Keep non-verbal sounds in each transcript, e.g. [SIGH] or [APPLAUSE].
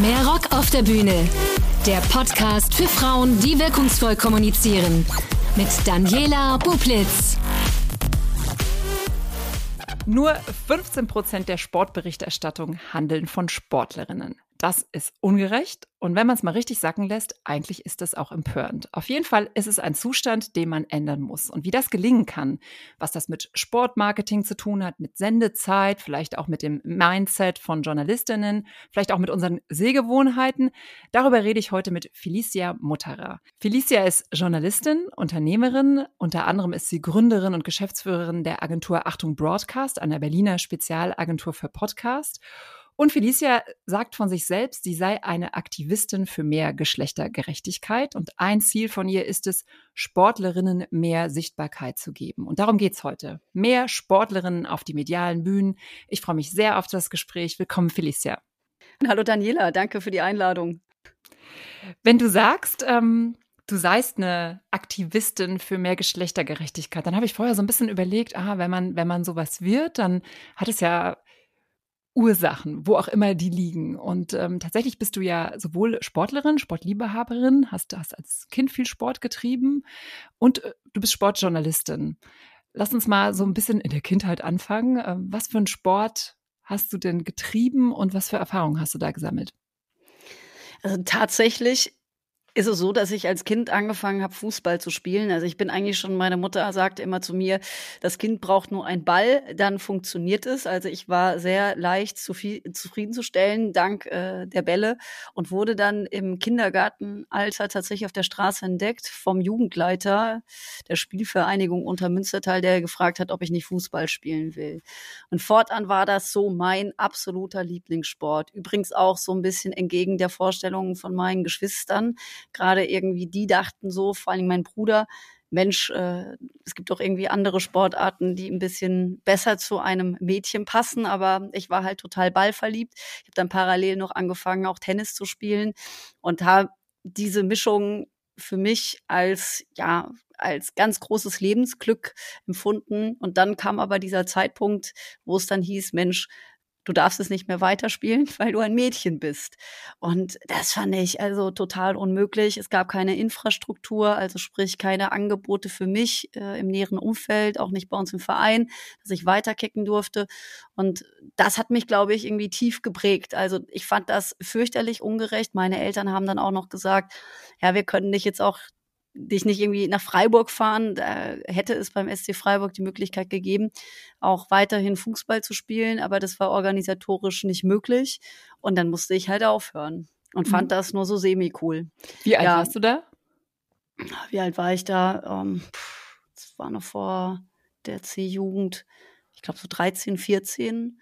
Mehr Rock auf der Bühne. Der Podcast für Frauen, die wirkungsvoll kommunizieren. Mit Daniela Bublitz. Nur 15 Prozent der Sportberichterstattung handeln von Sportlerinnen. Das ist ungerecht und wenn man es mal richtig sacken lässt, eigentlich ist das auch empörend. Auf jeden Fall ist es ein Zustand, den man ändern muss. Und wie das gelingen kann, was das mit Sportmarketing zu tun hat, mit Sendezeit, vielleicht auch mit dem Mindset von Journalistinnen, vielleicht auch mit unseren Sehgewohnheiten, darüber rede ich heute mit Felicia Mutterer. Felicia ist Journalistin, Unternehmerin, unter anderem ist sie Gründerin und Geschäftsführerin der Agentur Achtung Broadcast, einer Berliner Spezialagentur für Podcast. Und Felicia sagt von sich selbst, sie sei eine Aktivistin für mehr Geschlechtergerechtigkeit. Und ein Ziel von ihr ist es, Sportlerinnen mehr Sichtbarkeit zu geben. Und darum geht's heute. Mehr Sportlerinnen auf die medialen Bühnen. Ich freue mich sehr auf das Gespräch. Willkommen, Felicia. Hallo Daniela, danke für die Einladung. Wenn du sagst, ähm, du seist eine Aktivistin für mehr Geschlechtergerechtigkeit, dann habe ich vorher so ein bisschen überlegt, ah, wenn man, wenn man sowas wird, dann hat es ja Ursachen, wo auch immer die liegen. Und ähm, tatsächlich bist du ja sowohl Sportlerin, Sportliebhaberin, hast, hast als Kind viel Sport getrieben und äh, du bist Sportjournalistin. Lass uns mal so ein bisschen in der Kindheit anfangen. Ähm, was für einen Sport hast du denn getrieben und was für Erfahrungen hast du da gesammelt? Also tatsächlich ist es so, dass ich als Kind angefangen habe, Fußball zu spielen. Also ich bin eigentlich schon, meine Mutter sagte immer zu mir, das Kind braucht nur einen Ball, dann funktioniert es. Also ich war sehr leicht zufriedenzustellen, dank äh, der Bälle und wurde dann im Kindergartenalter tatsächlich auf der Straße entdeckt vom Jugendleiter der Spielvereinigung unter Münstertal, der gefragt hat, ob ich nicht Fußball spielen will. Und fortan war das so mein absoluter Lieblingssport. Übrigens auch so ein bisschen entgegen der Vorstellungen von meinen Geschwistern gerade irgendwie die dachten so, vor allem mein Bruder, Mensch, äh, es gibt doch irgendwie andere Sportarten, die ein bisschen besser zu einem Mädchen passen, aber ich war halt total ballverliebt. Ich habe dann parallel noch angefangen, auch Tennis zu spielen und habe diese Mischung für mich als ja als ganz großes Lebensglück empfunden und dann kam aber dieser Zeitpunkt, wo es dann hieß, Mensch, du darfst es nicht mehr weiterspielen, [LAUGHS] weil du ein Mädchen bist. Und das fand ich also total unmöglich. Es gab keine Infrastruktur, also sprich keine Angebote für mich äh, im näheren Umfeld, auch nicht bei uns im Verein, dass ich weiterkicken durfte. Und das hat mich, glaube ich, irgendwie tief geprägt. Also ich fand das fürchterlich ungerecht. Meine Eltern haben dann auch noch gesagt, ja, wir können dich jetzt auch dich nicht irgendwie nach Freiburg fahren. Da hätte es beim SC Freiburg die Möglichkeit gegeben, auch weiterhin Fußball zu spielen, aber das war organisatorisch nicht möglich. Und dann musste ich halt aufhören und fand mhm. das nur so semi-cool. Wie alt ja. warst du da? Wie alt war ich da? Ähm, das war noch vor der C-Jugend, ich glaube so 13, 14.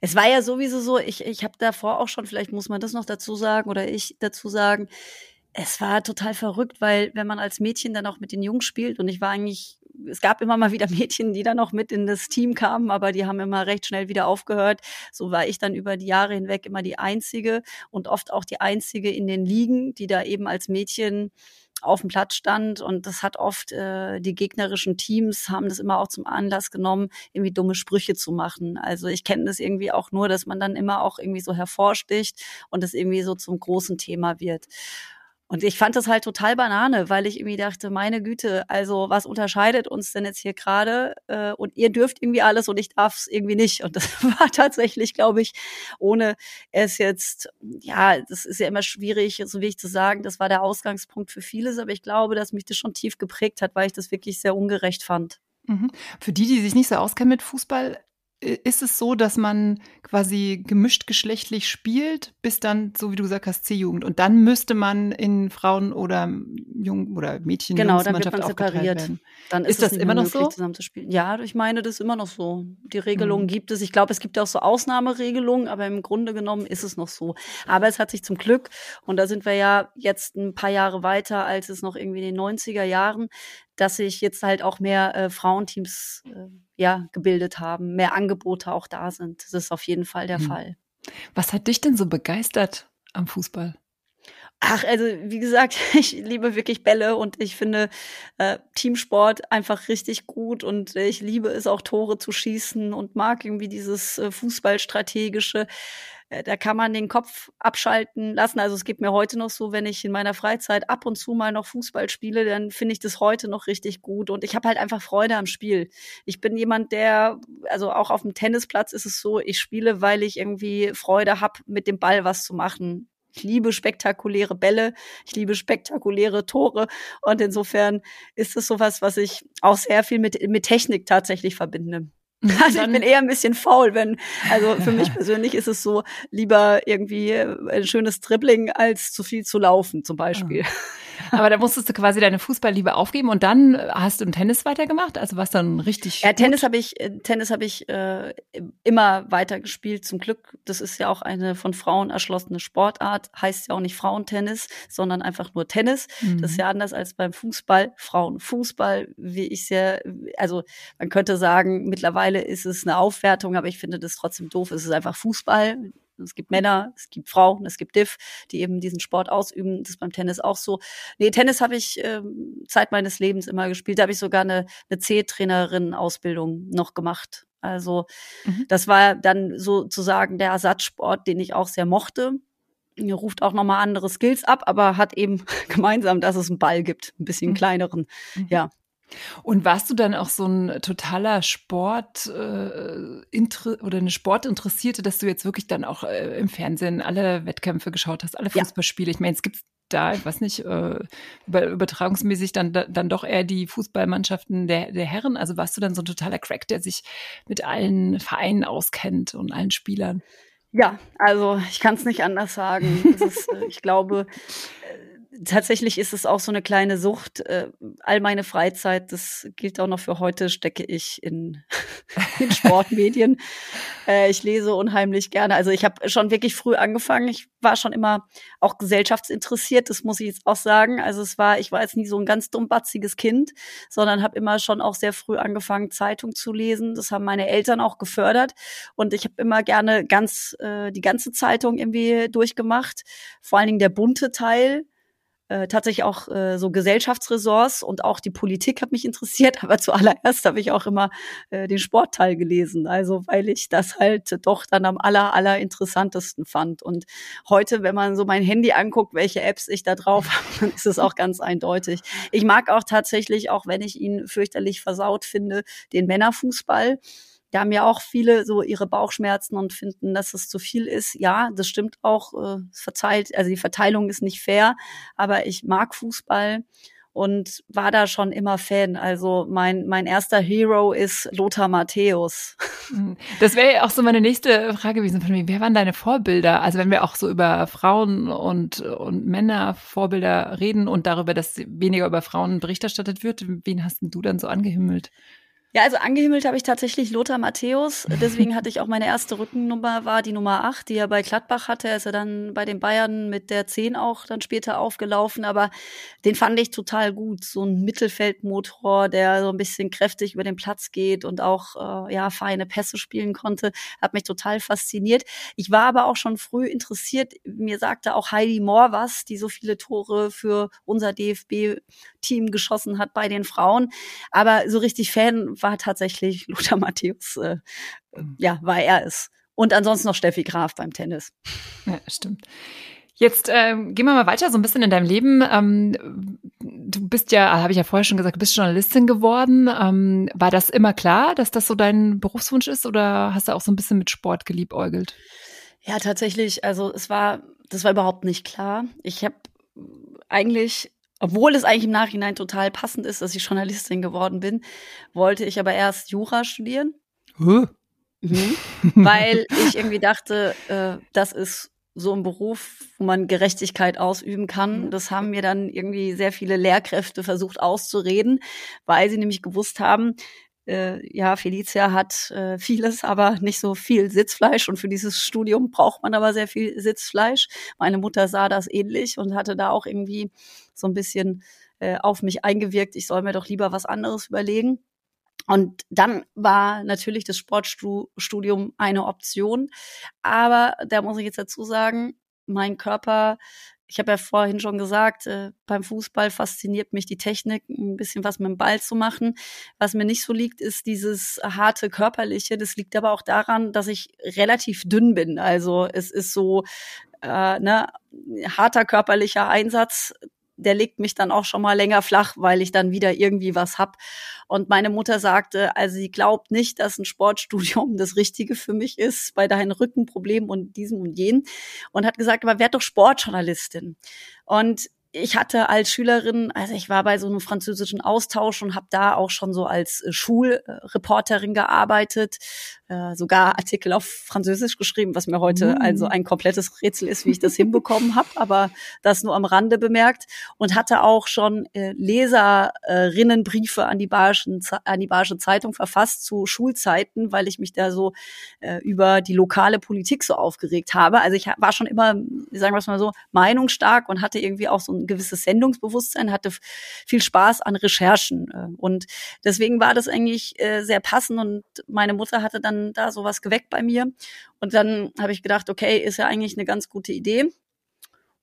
Es war ja sowieso so, ich, ich habe davor auch schon, vielleicht muss man das noch dazu sagen oder ich dazu sagen, es war total verrückt, weil wenn man als Mädchen dann auch mit den Jungs spielt und ich war eigentlich, es gab immer mal wieder [LAUGHS] Mädchen, die dann noch mit in das Team kamen, aber die haben immer recht schnell wieder aufgehört. So war ich dann über die Jahre hinweg immer die einzige und oft auch die einzige in den Ligen, die da eben als Mädchen auf dem Platz stand und das hat oft äh, die gegnerischen Teams haben das immer auch zum Anlass genommen, irgendwie dumme Sprüche zu machen. Also ich kenne das irgendwie auch nur, dass man dann immer auch irgendwie so hervorsticht und es irgendwie so zum großen Thema wird. Und ich fand das halt total Banane, weil ich irgendwie dachte, meine Güte, also was unterscheidet uns denn jetzt hier gerade? Äh, und ihr dürft irgendwie alles und ich darf es irgendwie nicht. Und das [LAUGHS] war tatsächlich, glaube ich, ohne es jetzt, ja, das ist ja immer schwierig, so wie ich zu sagen, das war der Ausgangspunkt für vieles, aber ich glaube, dass mich das schon tief geprägt hat, weil ich das wirklich sehr ungerecht fand. Mhm. Für die, die sich nicht so auskennen mit Fußball, ist es so, dass man quasi gemischt geschlechtlich spielt, bis dann, so wie du gesagt hast, C-Jugend. Und dann müsste man in Frauen- oder Jung- oder Mädchen Genau, dann wird man separiert. Dann ist, ist das immer noch so? Zusammenzuspielen. Ja, ich meine, das ist immer noch so. Die Regelungen mhm. gibt es. Ich glaube, es gibt auch so Ausnahmeregelungen, aber im Grunde genommen ist es noch so. Aber es hat sich zum Glück, und da sind wir ja jetzt ein paar Jahre weiter, als es noch irgendwie in den 90er Jahren, dass sich jetzt halt auch mehr äh, Frauenteams äh, ja, gebildet haben, mehr Angebote auch da sind. Das ist auf jeden Fall der mhm. Fall. Was hat dich denn so begeistert am Fußball? Ach, also wie gesagt, [LAUGHS] ich liebe wirklich Bälle und ich finde äh, Teamsport einfach richtig gut und ich liebe es auch Tore zu schießen und mag irgendwie dieses äh, Fußballstrategische. Äh, da kann man den Kopf abschalten lassen. Also es geht mir heute noch so, wenn ich in meiner Freizeit ab und zu mal noch Fußball spiele, dann finde ich das heute noch richtig gut. Und ich habe halt einfach Freude am Spiel. Ich bin jemand, der, also auch auf dem Tennisplatz ist es so, ich spiele, weil ich irgendwie Freude habe, mit dem Ball was zu machen. Ich liebe spektakuläre Bälle, ich liebe spektakuläre Tore und insofern ist es sowas, was ich auch sehr viel mit, mit Technik tatsächlich verbinde. Also ich bin eher ein bisschen faul, wenn, also für mich persönlich ist es so, lieber irgendwie ein schönes Dribbling als zu viel zu laufen zum Beispiel. Aber da musstest du quasi deine Fußballliebe aufgeben und dann hast du im Tennis weitergemacht? Also was dann richtig? Ja, Tennis habe ich, äh, Tennis habe ich äh, immer weitergespielt. Zum Glück, das ist ja auch eine von Frauen erschlossene Sportart. Heißt ja auch nicht Frauentennis, sondern einfach nur Tennis. Mhm. Das ist ja anders als beim Fußball. Frauenfußball, wie ich sehr, also man könnte sagen, mittlerweile ist es eine Aufwertung, aber ich finde das trotzdem doof. Es ist einfach Fußball es gibt Männer, es gibt Frauen, es gibt Diff, die eben diesen Sport ausüben. Das ist beim Tennis auch so. Nee, Tennis habe ich ähm, Zeit meines Lebens immer gespielt. Da habe ich sogar eine, eine C-Trainerin-Ausbildung noch gemacht. Also mhm. das war dann sozusagen der Ersatzsport, den ich auch sehr mochte. Er ruft auch nochmal andere Skills ab, aber hat eben [LAUGHS] gemeinsam, dass es einen Ball gibt, ein bisschen mhm. kleineren. Mhm. Ja. Und warst du dann auch so ein totaler Sport äh, oder eine Sportinteressierte, dass du jetzt wirklich dann auch äh, im Fernsehen alle Wettkämpfe geschaut hast, alle Fußballspiele? Ja. Ich meine, es gibt da, ich weiß nicht, äh, über, übertragungsmäßig dann, dann doch eher die Fußballmannschaften der, der Herren. Also warst du dann so ein totaler Crack, der sich mit allen Vereinen auskennt und allen Spielern? Ja, also ich kann es nicht anders sagen. Ist, äh, ich glaube, tatsächlich ist es auch so eine kleine Sucht. Äh, all meine Freizeit, das gilt auch noch für heute, stecke ich in, [LAUGHS] in Sportmedien. äh, ich lese unheimlich gerne. Also ich habe schon wirklich früh angefangen. Ich war schon immer auch gesellschaftsinteressiert, das muss ich jetzt auch sagen. Also es war, ich war jetzt nie so ein ganz dummbatziges Kind, sondern habe immer schon auch sehr früh angefangen, Zeitung zu lesen. Das haben meine Eltern auch gefördert. Und ich habe immer gerne ganz äh, die ganze Zeitung irgendwie durchgemacht. Vor allen Dingen der bunte Teil äh, tatsächlich auch äh, so Gesellschaftsressorts und auch die Politik hat mich [LAUGHS] interessiert, aber zuallererst habe ich auch immer äh, den Sportteil gelesen, also weil ich das halt doch dann am aller aller interessantesten fand und heute, wenn man so mein Handy anguckt, welche Apps ich da drauf [LAUGHS] habe, dann ist es auch ganz eindeutig. Ich mag auch tatsächlich, auch wenn ich ihn fürchterlich versaut finde, den Männerfußball. Da haben ja auch viele so ihre Bauchschmerzen und finden, dass es zu viel ist. Ja, das stimmt auch. Äh, verteilt, also die Verteilung ist nicht fair, aber ich mag Fußball und war da schon immer Fan. Also mein, mein erster Hero ist Lothar Matthäus. Hm. Das wäre auch so meine nächste Frage gewesen von mir. Wer waren deine Vorbilder? Also wenn wir auch so über Frauen und, und Männer Vorbilder reden und darüber, dass weniger über Frauen Bericht erstattet wird, wen hast denn du dann so angehimmelt? Ja, also angehimmelt habe ich tatsächlich Lothar Matthäus. Deswegen hatte ich auch meine erste Rückennummer, war die Nummer 8, die er bei Gladbach hatte. Er ist ja dann bei den Bayern mit der 10 auch dann später aufgelaufen. Aber den fand ich total gut. So ein Mittelfeldmotor, der so ein bisschen kräftig über den Platz geht und auch äh, ja feine Pässe spielen konnte. Hat mich total fasziniert. Ich war aber auch schon früh interessiert. Mir sagte auch Heidi Mohr was, die so viele Tore für unser DFB-Team geschossen hat bei den Frauen. Aber so richtig Fan war tatsächlich [LAUGHS] Lothar Matthäus, äh, mhm. ja, war er es. Und ansonsten noch Steffi Graf beim Tennis. Ja, stimmt. Jetzt ähm, gehen wir mal weiter so ein bisschen in deinem Leben. Ähm, du bist ja, habe ich ja vorher schon gesagt, du bist Journalistin geworden. Ähm, war das immer klar, dass das so dein Berufswunsch ist oder hast du auch so ein bisschen mit Sport geliebäugelt? Ja, tatsächlich. Also es war, das war überhaupt nicht klar. Ich habe eigentlich obwohl es eigentlich im Nachhinein total passend ist, dass ich Journalistin geworden bin, wollte ich aber erst Jura studieren. Huh? Mhm. [LAUGHS] Weil ich irgendwie dachte, äh, das ist so ein Beruf, wo man Gerechtigkeit ausüben kann. Das haben mir dann irgendwie sehr viele Lehrkräfte versucht auszureden, weil sie nämlich gewusst haben, äh, ja, Felicia hat äh, vieles, aber nicht so viel Sitzfleisch. Und für dieses Studium braucht man aber sehr viel Sitzfleisch. Meine Mutter sah das ähnlich und hatte da auch irgendwie so ein bisschen äh, auf mich eingewirkt. Ich soll mir doch lieber was anderes überlegen. Und dann war natürlich das Sportstudium eine Option. Aber da muss ich jetzt dazu sagen, mein Körper ich habe ja vorhin schon gesagt, äh, beim Fußball fasziniert mich die Technik, ein bisschen was mit dem Ball zu machen. Was mir nicht so liegt, ist dieses harte körperliche. Das liegt aber auch daran, dass ich relativ dünn bin. Also es ist so äh, ne, harter körperlicher Einsatz der legt mich dann auch schon mal länger flach, weil ich dann wieder irgendwie was hab. Und meine Mutter sagte, also sie glaubt nicht, dass ein Sportstudium [LAUGHS] das Richtige für mich ist bei deinen Rückenproblemen und diesem und jenem. Und hat gesagt, aber werd doch Sportjournalistin. Und ich hatte als Schülerin, also ich war bei so einem französischen Austausch und habe da auch schon so als äh, Schulreporterin gearbeitet, äh, sogar Artikel auf Französisch geschrieben, was mir heute mm. also ein komplettes Rätsel ist, wie ich das hinbekommen habe, aber das nur am Rande bemerkt und hatte auch schon äh, Leserinnenbriefe an die Bayerischen, an die Bayerische Zeitung verfasst zu Schulzeiten, weil ich mich da so äh, über die lokale Politik so aufgeregt habe. Also ich war schon immer, sagen wir es mal so, meinungsstark und hatte irgendwie auch so ein gewisses Sendungsbewusstsein, hatte viel Spaß an Recherchen. Äh, und deswegen war das eigentlich äh, sehr passend und meine Mutter hatte dann da sowas geweckt bei mir. Und dann habe ich gedacht, okay, ist ja eigentlich eine ganz gute Idee.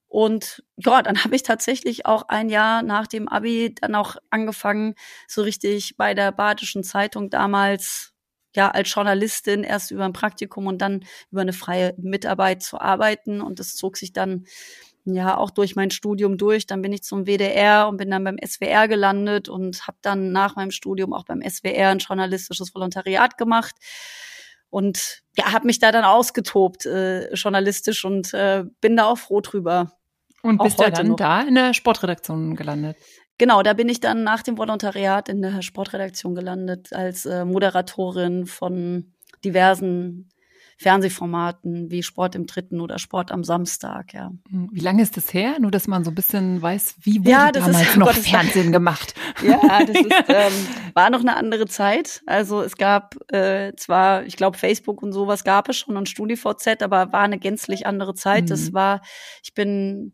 Und ja, dann habe ich tatsächlich auch ein Jahr nach dem Abi dann auch angefangen, so richtig bei der Badischen Zeitung damals ja als Journalistin erst über ein Praktikum und dann über eine freie Mitarbeit zu arbeiten. Und das zog sich dann ja auch durch mein Studium durch. Dann bin ich zum WDR und bin dann beim SWR gelandet und habe dann nach meinem Studium auch beim SWR ein journalistisches Volontariat gemacht und ja, habe mich da dann ausgetobt äh, journalistisch und äh, bin da auch froh drüber. Und bist ja dann noch. da in der Sportredaktion gelandet? Genau, da bin ich dann nach dem Volontariat in der Sportredaktion gelandet als äh, Moderatorin von diversen Fernsehformaten wie Sport im Dritten oder Sport am Samstag, ja. Hm, wie lange ist das her? Nur, dass man so ein bisschen weiß, wie wurde ja, damals ist, noch Gott, Fernsehen gemacht? [LAUGHS] Ja, das ist, [LAUGHS] ähm, war noch eine andere Zeit. Also es gab äh, zwar, ich glaube, Facebook und sowas gab es schon und StudiVZ, aber war eine gänzlich andere Zeit. Mhm. Das war, ich bin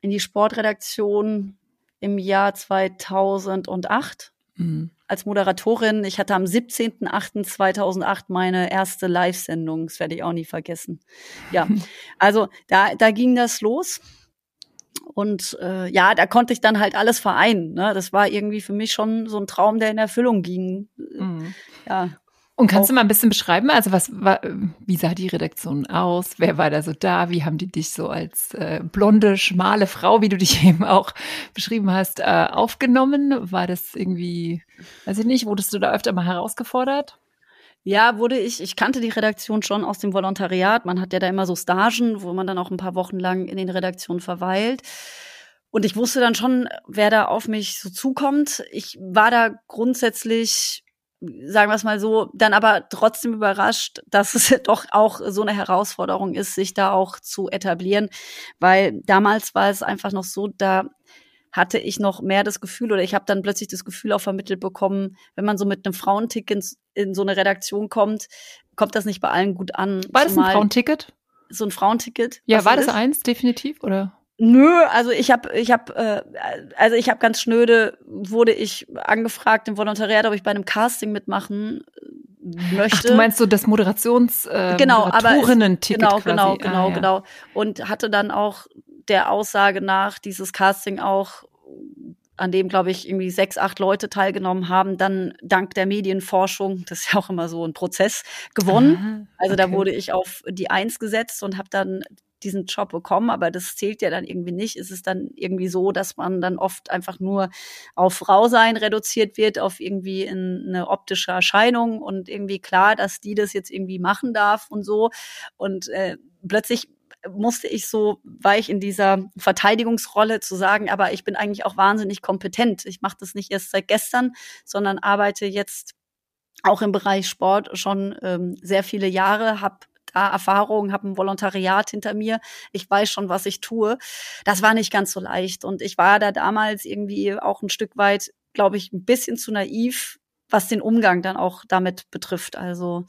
in die Sportredaktion im Jahr 2008 mhm als Moderatorin. Ich hatte am 17.08.2008 meine erste Live-Sendung. Das werde ich auch nie vergessen. Ja, [LAUGHS] also da, da ging das los. Und äh, ja, da konnte ich dann halt alles vereinen. Ne? Das war irgendwie für mich schon so ein Traum, der in Erfüllung ging. Mhm. Ja. Und kannst du mal ein bisschen beschreiben, also was war, wie sah die Redaktion aus? Wer war da so da? Wie haben die dich so als äh, blonde, schmale Frau, wie du dich [LAUGHS] eben auch beschrieben hast, äh, aufgenommen? War das irgendwie, weiß ich nicht, wurdest du da öfter mal herausgefordert? Ja, wurde ich. Ich kannte die Redaktion schon aus dem Volontariat. Man hat ja da immer so Stagen, wo man dann auch ein paar Wochen lang in den Redaktionen verweilt. Und ich wusste dann schon, wer da auf mich so zukommt. Ich war da grundsätzlich sagen wir es mal so, dann aber trotzdem überrascht, dass es [LAUGHS] doch auch so eine Herausforderung ist, sich da auch zu etablieren, weil damals war es einfach noch so, da hatte ich noch mehr das Gefühl oder ich habe dann plötzlich das Gefühl auch vermittelt bekommen, wenn man so mit einem Frauenticket in, in so eine Redaktion kommt, kommt das nicht bei allen gut an. War das ein Frauenticket? So ein Frauenticket? Ja, war das eins definitiv oder? Nö, also ich habe, ich habe, äh, also ich habe ganz schnöde wurde ich angefragt im Volontariat, ob ich bei einem Casting mitmachen äh, möchte. Ach, du meinst so das Moderations äh, genau, Moderatorinnen-Ticket genau, quasi. genau, genau, ah, ja. genau. Und hatte dann auch der Aussage nach dieses Casting auch an dem, glaube ich, irgendwie sechs, acht Leute teilgenommen haben, dann dank der Medienforschung, das ist ja auch immer so ein Prozess, gewonnen. Aha, okay. Also da wurde ich auf die Eins gesetzt und habe dann diesen Job bekommen, aber das zählt ja dann irgendwie nicht. Es ist dann irgendwie so, dass man dann oft einfach nur auf Frau sein reduziert wird, auf irgendwie eine optische Erscheinung und irgendwie klar, dass die das jetzt irgendwie machen darf und so. Und äh, plötzlich musste ich so, war ich in dieser Verteidigungsrolle zu sagen, aber ich bin eigentlich auch wahnsinnig kompetent. Ich mache das nicht erst seit gestern, sondern arbeite jetzt auch im Bereich Sport schon ähm, sehr viele Jahre, habe da Erfahrung, habe ein Volontariat hinter mir. Ich weiß schon, was ich tue. Das war nicht ganz so leicht. Und ich war da damals irgendwie auch ein Stück weit, glaube ich, ein bisschen zu naiv, was den Umgang dann auch damit betrifft. Also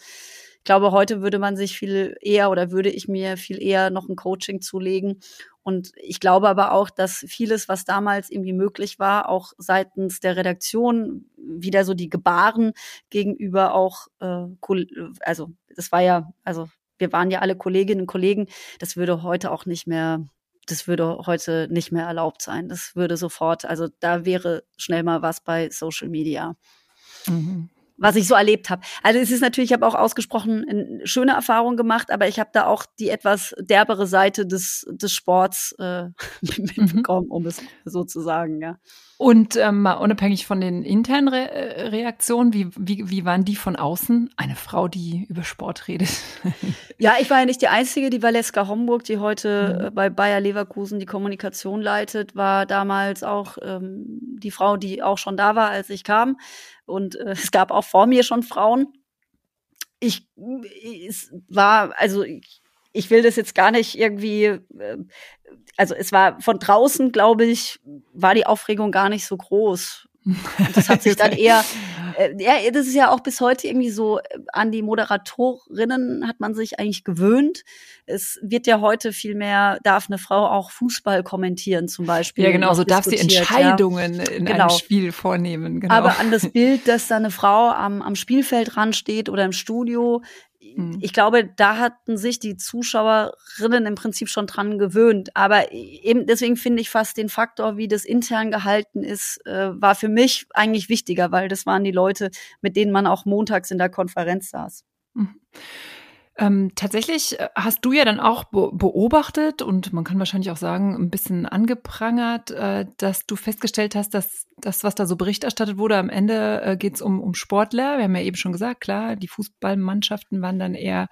ich glaube, heute würde man sich viel eher oder würde ich mir viel eher noch ein Coaching zulegen. Und ich glaube aber auch, dass vieles, was damals irgendwie möglich war, auch seitens der Redaktion wieder so die Gebaren gegenüber auch, äh, also das war ja, also wir waren ja alle Kolleginnen und Kollegen, das würde heute auch nicht mehr das würde heute nicht mehr erlaubt sein. Das würde sofort, also da wäre schnell mal was bei Social Media. Mhm was ich so erlebt habe. Also es ist natürlich, ich habe auch ausgesprochen eine schöne Erfahrung gemacht, aber ich habe da auch die etwas derbere Seite des, des Sports äh, [LAUGHS] mitbekommen, mhm. um es so zu sagen, ja. Und ähm, mal unabhängig von den internen Re äh, Reaktionen, wie, wie, wie waren die von außen? Eine Frau, die über Sport redet. [LAUGHS] ja, ich war ja nicht die Einzige. Die Valeska Homburg, die heute mhm. Äh, bei Bayer Leverkusen die Kommunikation leitet, war damals auch ähm, die Frau, die auch schon da war, als ich kam. Und äh, es gab auch vor mir schon Frauen. Ich, es war, also ich, ich will das jetzt gar nicht irgendwie, äh, also es war von draußen, glaube ich, war die Aufregung gar nicht so groß. Und [LAUGHS] das hat sich dann eher, äh, ja, das ist ja auch bis heute irgendwie so, äh, an die Moderatorinnen hat man sich eigentlich gewöhnt. Es wird ja heute viel mehr, darf eine Frau auch Fußball kommentieren zum Beispiel. Ja, genau, so darf sie Entscheidungen ja. in genau. einem Spiel vornehmen. Genau. Aber an das [LAUGHS] Bild, dass da eine Frau am, am Spielfeld ran steht oder im Studio, Mhm. ich glaube, da hatten sich die Zuschauerinnen im Prinzip schon dran gewöhnt. Aber eben deswegen finde ich fast den Faktor, wie das intern gehalten ist, äh, war für mich eigentlich wichtiger, weil das waren die Leute, mit denen man auch montags in der Konferenz saß. Mhm. Ähm, tatsächlich äh, hast du ja dann auch be beobachtet und man kann wahrscheinlich auch sagen, ein bisschen angeprangert, äh, dass du festgestellt hast, dass das, was da so Bericht erstattet wurde, am Ende äh, geht es um, um Sportler. Wir haben ja eben schon gesagt, klar, die Fußballmannschaften waren dann eher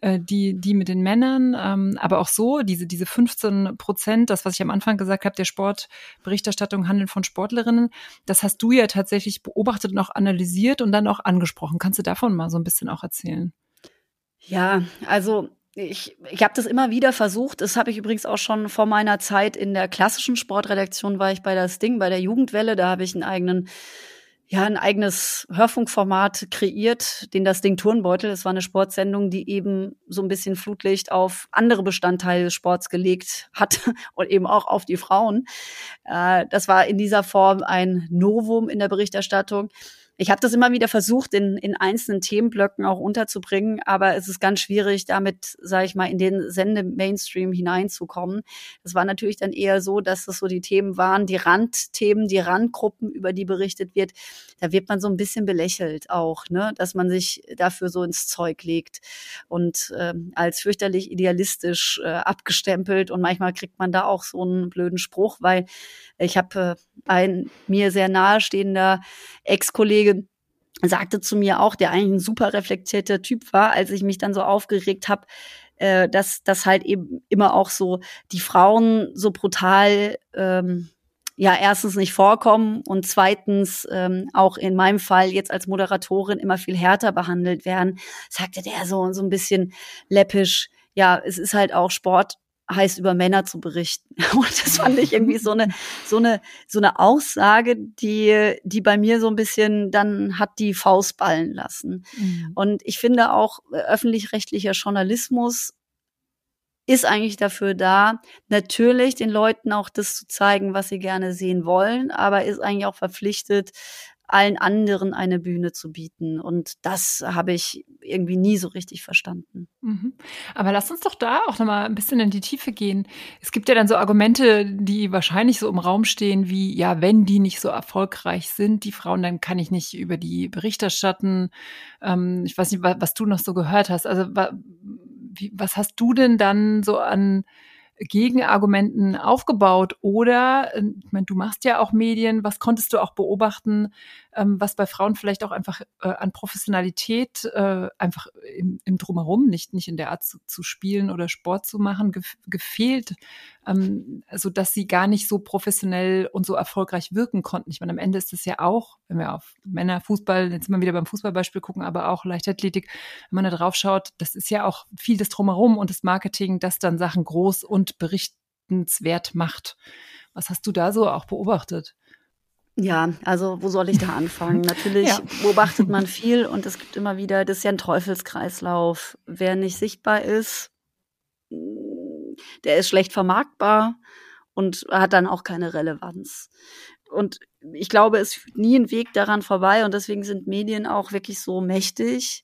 äh, die, die mit den Männern, ähm, aber auch so, diese, diese 15 Prozent, das, was ich am Anfang gesagt habe, der Sportberichterstattung handeln von Sportlerinnen, das hast du ja tatsächlich beobachtet und auch analysiert und dann auch angesprochen. Kannst du davon mal so ein bisschen auch erzählen? Ja, also ich, ich habe das immer wieder versucht. Das habe ich übrigens auch schon vor meiner Zeit in der klassischen Sportredaktion, war ich bei das Ding, bei der Jugendwelle. Da habe ich einen eigenen, ja, ein eigenes Hörfunkformat kreiert, den das Ding Turnbeutel. Das war eine Sportsendung, die eben so ein bisschen Flutlicht auf andere Bestandteile des Sports gelegt hat [LAUGHS] und eben auch auf die Frauen. Äh, das war in dieser Form ein Novum in der Berichterstattung. Ich habe das immer wieder versucht, in, in einzelnen Themenblöcken auch unterzubringen, aber es ist ganz schwierig, damit, sage ich mal, in den Sende-Mainstream hineinzukommen. Das war natürlich dann eher so, dass das so die Themen waren, die Randthemen, die Randgruppen, über die berichtet wird. Da wird man so ein bisschen belächelt auch, ne, dass man sich dafür so ins Zeug legt und äh, als fürchterlich idealistisch äh, abgestempelt. Und manchmal kriegt man da auch so einen blöden Spruch, weil ich habe äh, ein mir sehr nahestehender Ex-Kollege sagte zu mir auch, der eigentlich ein super reflektierter Typ war, als ich mich dann so aufgeregt habe, äh, dass das halt eben immer auch so die Frauen so brutal ähm, ja erstens nicht vorkommen und zweitens ähm, auch in meinem Fall jetzt als Moderatorin immer viel härter behandelt werden, sagte der so so ein bisschen läppisch. Ja, es ist halt auch Sport heißt über Männer zu berichten. [LAUGHS] Und das fand ich irgendwie so eine [LAUGHS] so eine so eine Aussage, die die bei mir so ein bisschen dann hat die Faust ballen lassen. Mhm. Und ich finde auch äh, öffentlich-rechtlicher Journalismus ist eigentlich dafür da, natürlich den Leuten auch das zu zeigen, was sie gerne sehen wollen, aber ist eigentlich auch verpflichtet, allen anderen eine Bühne zu bieten. Und das habe ich irgendwie nie so richtig verstanden. Mhm. Aber lass uns doch da auch nochmal ein bisschen in die Tiefe gehen. Es gibt ja dann so Argumente, die wahrscheinlich so im Raum stehen, wie, ja, wenn die nicht so erfolgreich sind, die Frauen, dann kann ich nicht über die Bericht erstatten. Ähm, ich weiß nicht, was, was, du noch so gehört hast. Also, wie, was hast du denn dann so an Gegenargumenten aufgebaut? Oder, äh, ich meine, du machst ja auch Medien, was konntest du auch beobachten, ähm, was bei Frauen vielleicht auch einfach äh, an Professionalität äh, einfach im, im Drumherum, nicht, nicht in der Art zu, zu spielen oder Sport zu machen, gef gefehlt, ähm, so dass sie gar nicht so professionell und so erfolgreich wirken konnten. Ich meine, am Ende ist es ja auch, wenn wir auf Männer, Fußball, jetzt immer wieder beim Fußballbeispiel gucken, aber auch Leichtathletik, wenn man da drauf schaut, das ist ja auch viel das Drumherum und das Marketing, das dann Sachen groß und berichtenswert macht. Was hast du da so auch beobachtet? Ja, also wo soll ich da [LAUGHS] anfangen? Natürlich ja. beobachtet man viel und es gibt immer wieder, das ist ja ein Teufelskreislauf. Wer nicht sichtbar ist, der ist schlecht vermarktbar und hat dann auch keine Relevanz. Und ich glaube, es führt nie ein Weg daran vorbei und deswegen sind Medien auch wirklich so mächtig,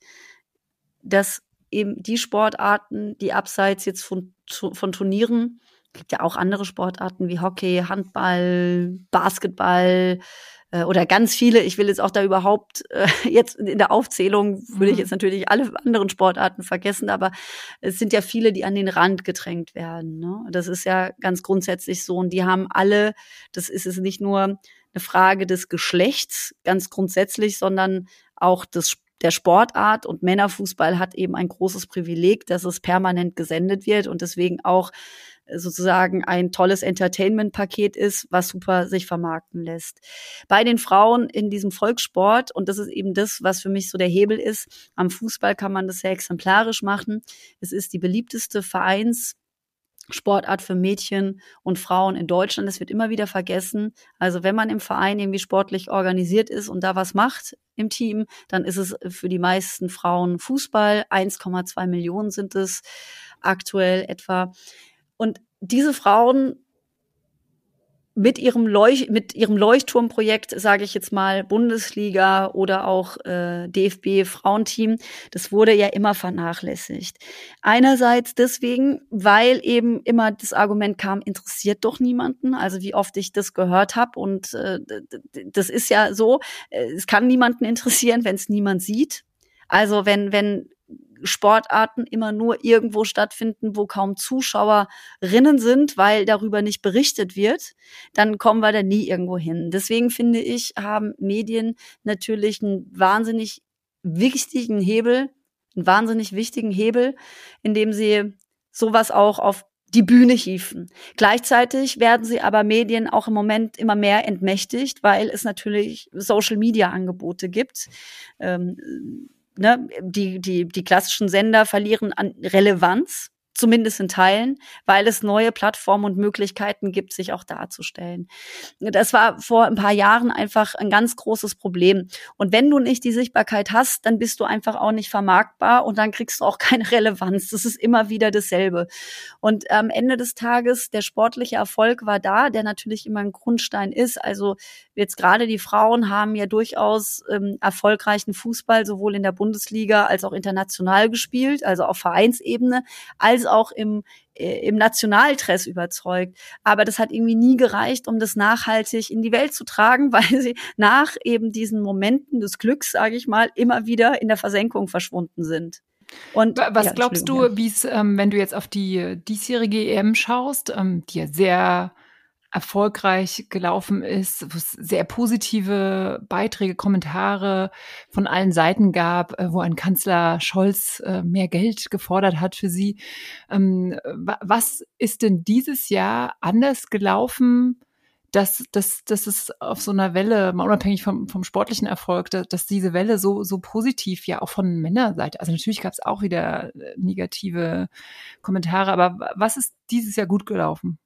dass eben die Sportarten, die abseits jetzt von, von Turnieren gibt ja auch andere Sportarten wie Hockey, Handball, Basketball, äh, oder ganz viele. Ich will jetzt auch da überhaupt äh, [LAUGHS] jetzt in der Aufzählung würde ich mhm. jetzt natürlich alle anderen Sportarten vergessen, aber es sind ja viele, die an den Rand gedrängt werden. Ne? Das ist ja ganz grundsätzlich so und die haben alle, das ist es nicht nur eine Frage des Geschlechts ganz grundsätzlich, sondern auch des der Sportart und Männerfußball hat eben ein großes Privileg, dass es permanent gesendet wird und deswegen auch sozusagen ein tolles Entertainment-Paket ist, was super sich vermarkten lässt. Bei den Frauen in diesem Volkssport, und das ist eben das, was für mich so der Hebel ist, am Fußball kann man das sehr exemplarisch machen. Es ist die beliebteste Vereins- Sportart für Mädchen und Frauen in Deutschland. Das wird immer wieder vergessen. Also wenn man im Verein irgendwie sportlich organisiert ist und da was macht im Team, dann ist es für die meisten Frauen Fußball. 1,2 Millionen sind es aktuell etwa. Und diese Frauen mit ihrem, Leuch mit ihrem Leuchtturmprojekt, sage ich jetzt mal, Bundesliga oder auch äh, DFB Frauenteam, das wurde ja immer vernachlässigt. Einerseits deswegen, weil eben immer das Argument kam, interessiert doch niemanden. Also wie oft ich das gehört habe und äh, das ist ja so, äh, es kann niemanden interessieren, wenn es niemand sieht. Also wenn wenn Sportarten immer nur irgendwo stattfinden, wo kaum Zuschauerinnen sind, weil darüber nicht berichtet wird, dann kommen wir da nie irgendwo hin. Deswegen finde ich, haben Medien natürlich einen wahnsinnig wichtigen Hebel, einen wahnsinnig wichtigen Hebel, indem sie sowas auch auf die Bühne hieven. Gleichzeitig werden sie aber Medien auch im Moment immer mehr entmächtigt, weil es natürlich Social-Media-Angebote gibt. Ähm, ne, die, die, die klassischen Sender verlieren an Relevanz zumindest in Teilen, weil es neue Plattformen und Möglichkeiten gibt, sich auch darzustellen. Das war vor ein paar Jahren einfach ein ganz großes Problem. Und wenn du nicht die Sichtbarkeit hast, dann bist du einfach auch nicht vermarktbar und dann kriegst du auch [LAUGHS] keine Relevanz. Das ist immer wieder dasselbe. Und am Ende des Tages, der sportliche Erfolg war da, der natürlich immer ein Grundstein ist. Also jetzt gerade die Frauen haben ja durchaus ähm, erfolgreichen Fußball sowohl in der Bundesliga als auch international gespielt, also auf Vereinsebene, als auch im, äh, im Nationaltress überzeugt. Aber das hat irgendwie nie gereicht, um das nachhaltig in die Welt zu tragen, [LAUGHS] weil sie nach eben diesen Momenten des Glücks, sage ich mal, immer wieder in der Versenkung verschwunden sind. Und was ja, glaubst du, wie es, ähm, wenn du jetzt auf die diesjährige EM schaust, ähm, die ja sehr erfolgreich gelaufen ist, wo es sehr positive Beiträge, Kommentare von allen Seiten gab, äh, wo ein Kanzler Scholz äh, mehr Geld gefordert hat für sie. Ähm, was ist denn dieses Jahr anders gelaufen, dass, dass, dass es auf so einer Welle, mal unabhängig vom, vom sportlichen Erfolg, dass, dass diese Welle so, so positiv ja auch von Männerseite, also natürlich gab es auch wieder äh, negative Kommentare, aber was ist dieses Jahr gut gelaufen?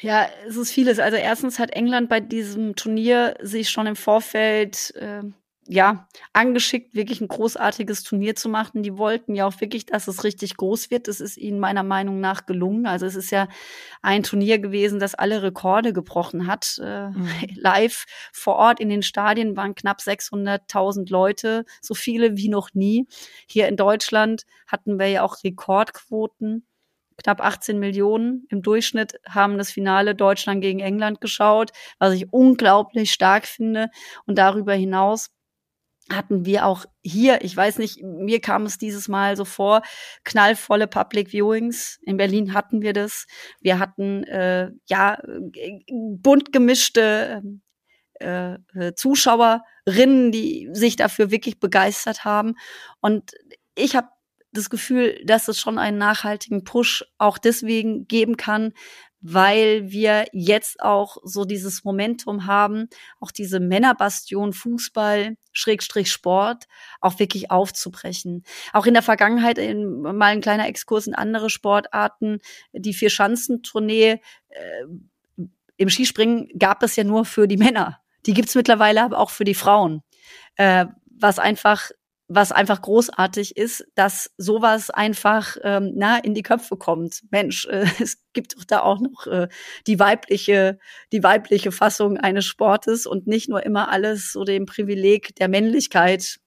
Ja, es ist vieles. Also erstens hat England bei diesem Turnier sich schon im Vorfeld äh, ja angeschickt, wirklich ein großartiges Turnier zu machen. Die wollten ja auch wirklich, dass es richtig groß wird. Das ist ihnen meiner Meinung nach gelungen. Also es ist ja ein Turnier gewesen, das alle Rekorde gebrochen hat. Äh, mhm. [LAUGHS] Live vor Ort in den Stadien waren knapp 600.000 Leute, so viele wie noch nie. Hier in Deutschland hatten wir ja auch Rekordquoten knapp 18 Millionen im Durchschnitt haben das Finale Deutschland gegen England geschaut, was ich unglaublich stark finde. Und darüber hinaus hatten wir auch hier, ich weiß nicht, mir kam es dieses Mal so vor, knallvolle Public Viewings. In Berlin hatten wir das. Wir hatten äh, ja bunt gemischte äh, äh, Zuschauerinnen, die sich dafür wirklich begeistert haben. Und ich habe das Gefühl, dass es schon einen nachhaltigen Push auch deswegen geben kann, weil wir jetzt auch so dieses Momentum haben, auch diese Männerbastion Fußball, Schrägstrich Sport, auch wirklich aufzubrechen. Auch in der Vergangenheit, in, mal ein kleiner Exkurs in andere Sportarten, die Vier-Schanzentournee äh, im Skispringen gab es ja nur für die Männer. Die gibt's mittlerweile aber auch für die Frauen. Äh, was einfach was einfach großartig ist, dass sowas einfach ähm, na in die Köpfe kommt. Mensch, äh, [LAUGHS] es gibt doch da auch noch äh, die weibliche, die weibliche Fassung eines Sportes und nicht nur immer alles so dem Privileg der Männlichkeit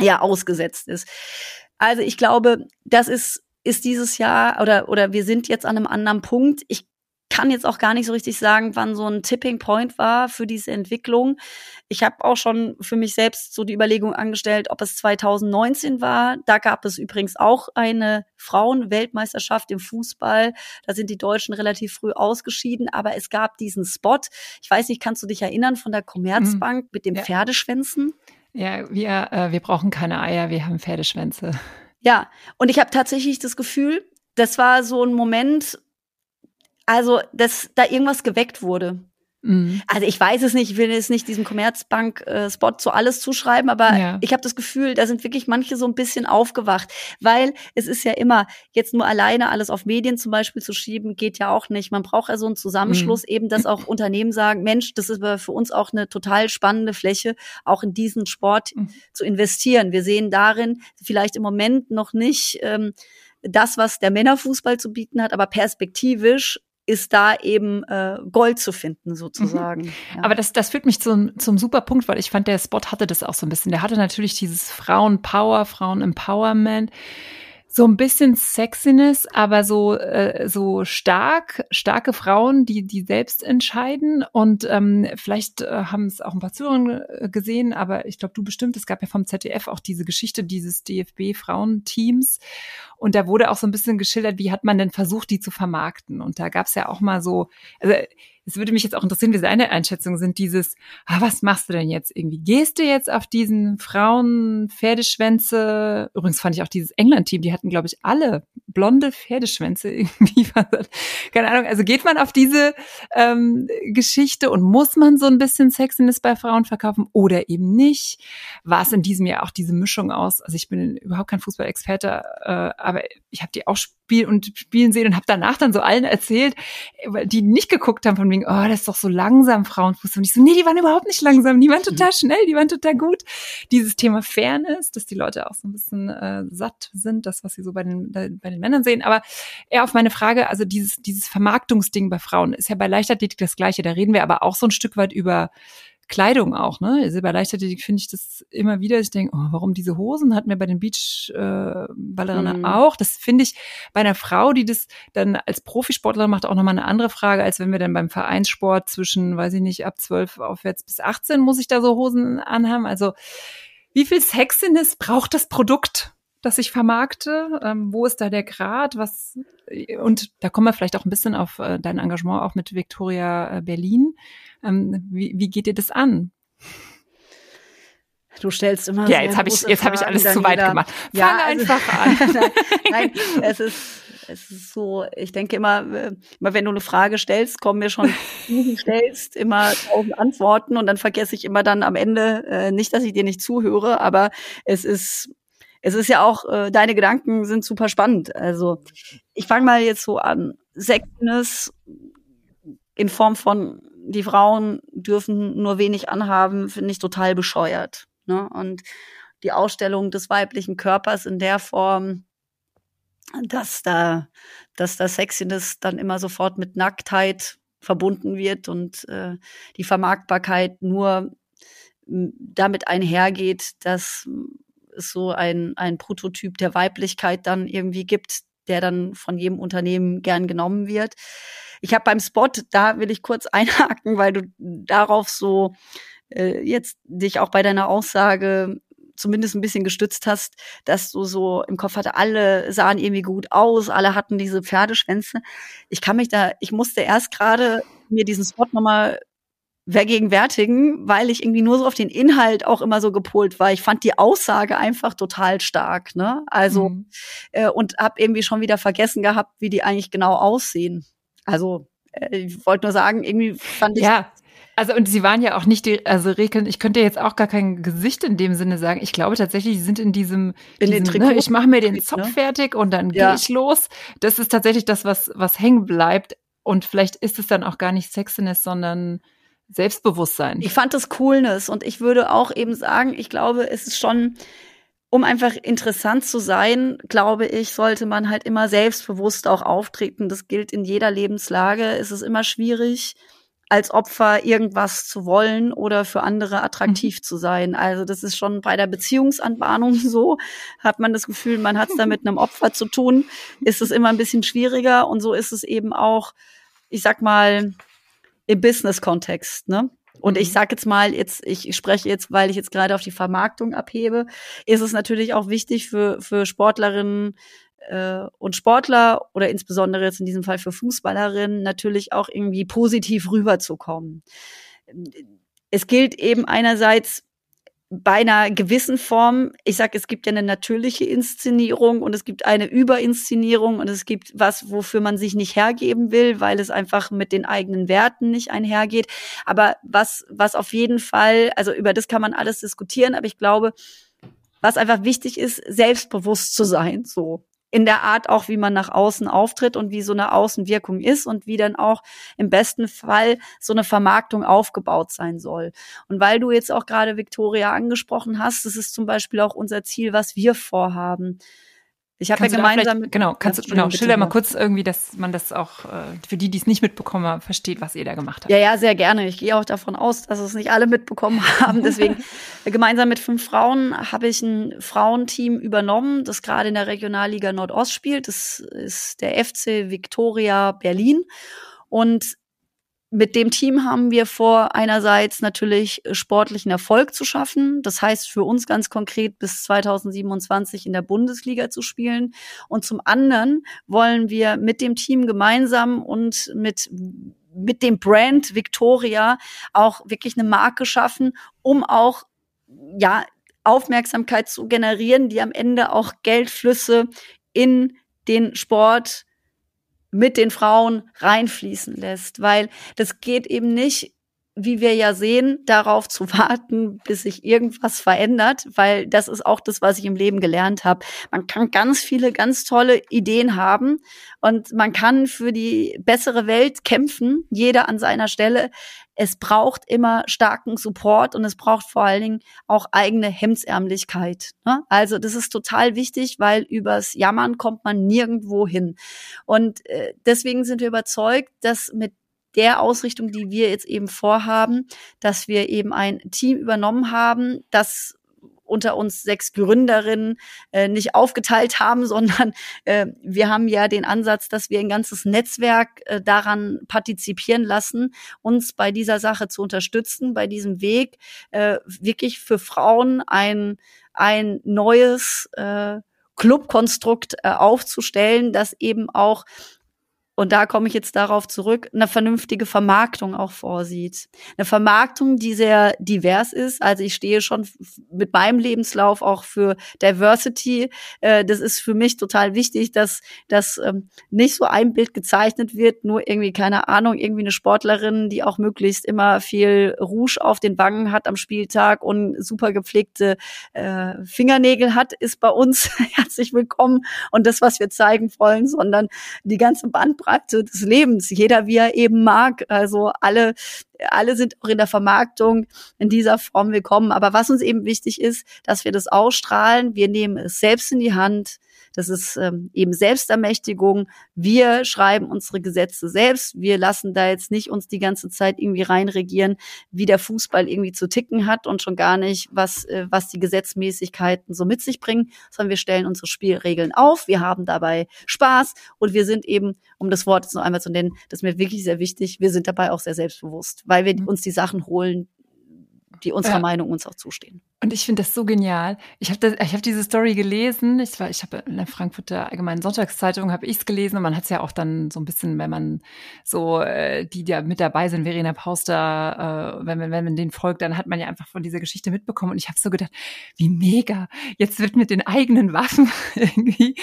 ja ausgesetzt ist. Also ich glaube, das ist ist dieses Jahr oder oder wir sind jetzt an einem anderen Punkt. Ich kann jetzt auch gar nicht so richtig sagen, wann so ein Tipping Point war für diese Entwicklung. Ich habe auch schon für mich selbst so die Überlegung angestellt, ob es 2019 war. Da gab es übrigens auch eine Frauenweltmeisterschaft im Fußball. Da sind die Deutschen relativ früh ausgeschieden, aber es gab diesen Spot. Ich weiß nicht, kannst du dich erinnern von der Commerzbank mhm. mit den ja. Pferdeschwänzen? Ja, wir, äh, wir brauchen keine Eier, wir haben Pferdeschwänze. Ja, und ich habe tatsächlich das Gefühl, das war so ein Moment, also, dass da irgendwas geweckt wurde. Mhm. Also ich weiß es nicht, ich will jetzt nicht diesem Commerzbank-Spot äh, zu alles zuschreiben, aber ja. ich habe das Gefühl, da sind wirklich manche so ein bisschen aufgewacht, weil es ist ja immer, jetzt nur alleine alles auf Medien zum Beispiel zu schieben, geht ja auch nicht. Man braucht ja so einen Zusammenschluss, mhm. eben, dass auch Unternehmen sagen, Mensch, das ist aber für uns auch eine total spannende Fläche, auch in diesen Sport mhm. zu investieren. Wir sehen darin vielleicht im Moment noch nicht ähm, das, was der Männerfußball zu bieten hat, aber perspektivisch ist da eben äh, Gold zu finden, sozusagen. Mhm. Ja. Aber das, das führt mich zum, zum super Punkt, weil ich fand, der Spot hatte das auch so ein bisschen. Der hatte natürlich dieses Frauen-Power, Frauen-Empowerment so ein bisschen Sexiness, aber so äh, so stark starke Frauen, die die selbst entscheiden und ähm, vielleicht äh, haben es auch ein paar Zuhörer äh, gesehen, aber ich glaube du bestimmt. Es gab ja vom ZDF auch diese Geschichte dieses DFB Frauenteams und da wurde auch so ein bisschen geschildert, wie hat man denn versucht, die zu vermarkten und da gab es ja auch mal so, also es würde mich jetzt auch interessieren, wie seine Einschätzungen sind, dieses, ah, was machst du denn jetzt irgendwie? Gehst du jetzt auf diesen Frauen Pferdeschwänze? Übrigens fand ich auch dieses England-Team, die hatten, glaube ich, alle blonde Pferdeschwänze [LAUGHS] irgendwie. Keine Ahnung, also geht man auf diese ähm, Geschichte und muss man so ein bisschen Sexiness bei Frauen verkaufen oder eben nicht? War es in diesem Jahr auch diese Mischung aus? Also ich bin überhaupt kein Fußballexperte, äh, aber ich habe die auch spielen und spielen sehen und habe danach dann so allen erzählt, die nicht geguckt haben, von wegen, oh, das ist doch so langsam Frauenfußball. Und ich so, nee, die waren überhaupt nicht langsam, die waren total schnell, die waren total gut. Dieses Thema Fairness, dass die Leute auch so ein bisschen äh, satt sind, das, was sie so bei den, bei den Männern sehen. Aber eher auf meine Frage, also dieses, dieses Vermarktungsding bei Frauen ist ja bei Leichtathletik das Gleiche. Da reden wir aber auch so ein Stück weit über Kleidung auch, ne? Also bei Leichtathletik finde ich das immer wieder. Ich denke, oh, warum diese Hosen hatten wir bei den Beachballerinnen äh, mhm. auch. Das finde ich bei einer Frau, die das dann als Profisportler macht, auch nochmal eine andere Frage, als wenn wir dann beim Vereinssport zwischen, weiß ich nicht, ab zwölf aufwärts bis 18 muss ich da so Hosen anhaben. Also wie viel Sexiness braucht das Produkt? Das ich vermarkte? Ähm, wo ist da der Grad? Was und da kommen wir vielleicht auch ein bisschen auf äh, dein Engagement auch mit Victoria äh, Berlin. Ähm, wie, wie geht dir das an? Du stellst immer Ja, jetzt habe ich jetzt habe ich alles zu weit gemacht. Fang ja, also, einfach [LAUGHS] an. nein, es ist es ist so, ich denke immer, äh, immer wenn du eine Frage stellst, kommen mir schon [LAUGHS] du stellst immer tausend Antworten und dann vergesse ich immer dann am Ende äh, nicht, dass ich dir nicht zuhöre, aber es ist es ist ja auch, äh, deine Gedanken sind super spannend. Also ich fange mal jetzt so an. Sexiness in Form von die Frauen dürfen nur wenig anhaben, finde ich total bescheuert. Ne? Und die Ausstellung des weiblichen Körpers in der Form, dass da, dass da Sexiness dann immer sofort mit Nacktheit verbunden wird und äh, die Vermarktbarkeit nur damit einhergeht, dass es so ein, ein Prototyp der Weiblichkeit dann irgendwie gibt, der dann von jedem Unternehmen gern genommen wird. Ich habe beim Spot, da will ich kurz [LAUGHS] einhaken, weil du darauf so äh, jetzt dich auch bei deiner Aussage zumindest ein bisschen gestützt hast, dass du so im Kopf hatte, alle sahen irgendwie gut aus, alle hatten diese Pferdeschwänze. Ich kann mich da, ich musste erst gerade mir diesen Spot nochmal vergegenwärtigen, weil ich irgendwie nur so auf den Inhalt auch immer so gepolt war. Ich fand die Aussage einfach total stark, ne? Also mhm. äh, und habe irgendwie schon wieder vergessen gehabt, wie die eigentlich genau aussehen. Also äh, ich wollte nur sagen, irgendwie fand ich ja. Also und sie waren ja auch nicht, die, also Regeln, ich könnte jetzt auch gar kein Gesicht in dem Sinne sagen. Ich glaube tatsächlich, die sind in diesem, in diesem, den Trikot, ne, ich mache mir den Zopf ne? fertig und dann ja. gehe ich los. Das ist tatsächlich das, was, was hängen bleibt. Und vielleicht ist es dann auch gar nicht Sexiness, sondern Selbstbewusstsein. Ich fand das Coolness und ich würde auch eben sagen, ich glaube, es ist schon, um einfach interessant zu sein, glaube ich, sollte man halt immer selbstbewusst auch auftreten. Das gilt in jeder Lebenslage. Es ist immer schwierig, als Opfer irgendwas zu wollen oder für andere attraktiv mhm. zu sein. Also das ist schon bei der Beziehungsanbahnung [LAUGHS] so. Hat man das Gefühl, man hat es da mit einem Opfer zu tun, ist es immer ein bisschen schwieriger. Und so ist es eben auch ich sag mal, im Business-Kontext, ne? Und ich mhm. sage jetzt mal, jetzt, ich spreche jetzt, weil ich jetzt gerade auf die Vermarktung abhebe, ist es natürlich auch wichtig für, für Sportlerinnen äh, und Sportler oder insbesondere jetzt in diesem Fall für Fußballerinnen natürlich auch irgendwie positiv rüberzukommen. Es gilt eben einerseits bei einer gewissen Form, ich sag, es gibt ja eine natürliche Inszenierung und es gibt eine Überinszenierung und es gibt was, wofür man sich nicht hergeben will, weil es einfach mit den eigenen Werten nicht einhergeht. Aber was, was auf jeden Fall, also über das kann man alles diskutieren, aber ich glaube, was einfach wichtig ist, selbstbewusst zu sein, so in der Art auch, wie man nach außen auftritt und wie so eine Außenwirkung ist und wie dann auch im besten Fall so eine Vermarktung aufgebaut sein soll. Und weil du jetzt auch gerade Victoria angesprochen hast, das ist zum Beispiel auch unser Ziel, was wir vorhaben. Ich habe ja gemeinsam mit, genau, kannst du genau, schilder mal kurz irgendwie, dass man das auch äh, für die, die es nicht mitbekommen haben, versteht, was ihr da gemacht habt. Ja, ja, sehr gerne. Ich gehe auch davon aus, dass es nicht alle mitbekommen [LAUGHS] haben. Deswegen [LAUGHS] gemeinsam mit fünf Frauen habe ich ein Frauenteam übernommen, das gerade in der Regionalliga Nordost spielt. Das ist der FC Victoria Berlin. Und mit dem Team haben wir vor, einerseits natürlich äh, sportlichen Erfolg zu schaffen. Das heißt für uns ganz konkret bis 2027 in der Bundesliga zu spielen. Und zum anderen wollen wir mit dem Team gemeinsam und mit mit dem Brand Victoria auch wirklich eine Marke schaffen, um auch ja Aufmerksamkeit zu generieren, die am Ende auch Geldflüsse in den Sport mit den Frauen reinfließen lässt, weil das geht eben nicht wie wir ja sehen, darauf zu warten, bis sich irgendwas verändert, weil das ist auch das, was ich im Leben gelernt habe. Man kann ganz viele ganz tolle Ideen haben und man kann für die bessere Welt kämpfen, jeder an seiner Stelle. Es braucht immer starken Support und es braucht vor allen Dingen auch eigene Hemdsärmlichkeit. Ne? Also das ist total wichtig, weil übers Jammern kommt man nirgendwo hin. Und äh, deswegen sind wir überzeugt, dass mit der Ausrichtung, die wir jetzt eben vorhaben, dass wir eben ein Team übernommen haben, das unter uns sechs Gründerinnen äh, nicht aufgeteilt haben, [LAUGHS] sondern äh, wir haben ja den Ansatz, dass wir ein ganzes Netzwerk äh, daran partizipieren lassen, uns bei dieser Sache zu unterstützen, bei diesem Weg äh, wirklich für Frauen ein, ein neues äh, Clubkonstrukt äh, aufzustellen, das eben auch und da komme ich jetzt darauf zurück, eine vernünftige Vermarktung auch vorsieht. Eine Vermarktung, die sehr divers ist. Also ich stehe schon mit meinem Lebenslauf auch für Diversity. Äh, das ist für mich total wichtig, dass, dass ähm, nicht so ein Bild gezeichnet wird, nur irgendwie, keine Ahnung, irgendwie eine Sportlerin, die auch möglichst immer viel Rouge auf den Wangen hat am Spieltag und super gepflegte äh, Fingernägel hat, ist bei uns [LAUGHS] herzlich willkommen. Und das, was wir zeigen wollen, sondern die ganze Bandbreite Bandbreite des Lebens, jeder wie er eben mag. Also alle, alle sind auch in der Vermarktung in dieser Form willkommen. Aber was uns eben wichtig ist, dass wir das ausstrahlen. Wir nehmen es selbst in die Hand. Das ist ähm, eben Selbstermächtigung. Wir schreiben unsere Gesetze selbst. Wir lassen da jetzt nicht uns die ganze Zeit irgendwie reinregieren, wie der Fußball irgendwie zu ticken hat und schon gar nicht, was, äh, was die Gesetzmäßigkeiten so mit sich bringen, sondern wir stellen unsere Spielregeln auf. Wir haben dabei Spaß und wir sind eben, um das Wort jetzt noch einmal zu nennen, das ist mir wirklich sehr wichtig, wir sind dabei auch sehr selbstbewusst, weil wir mhm. uns die Sachen holen, die unserer ja. Meinung uns auch zustehen. Und ich finde das so genial. Ich habe ich hab diese Story gelesen. Ich war, ich habe in der Frankfurter Allgemeinen Sonntagszeitung habe ich es gelesen und man hat es ja auch dann so ein bisschen, wenn man so äh, die, die da mit dabei sind, Verena Pauster, äh, wenn, wenn, wenn man den folgt, dann hat man ja einfach von dieser Geschichte mitbekommen. Und ich habe so gedacht, wie mega! Jetzt wird mit den eigenen Waffen [LAUGHS] irgendwie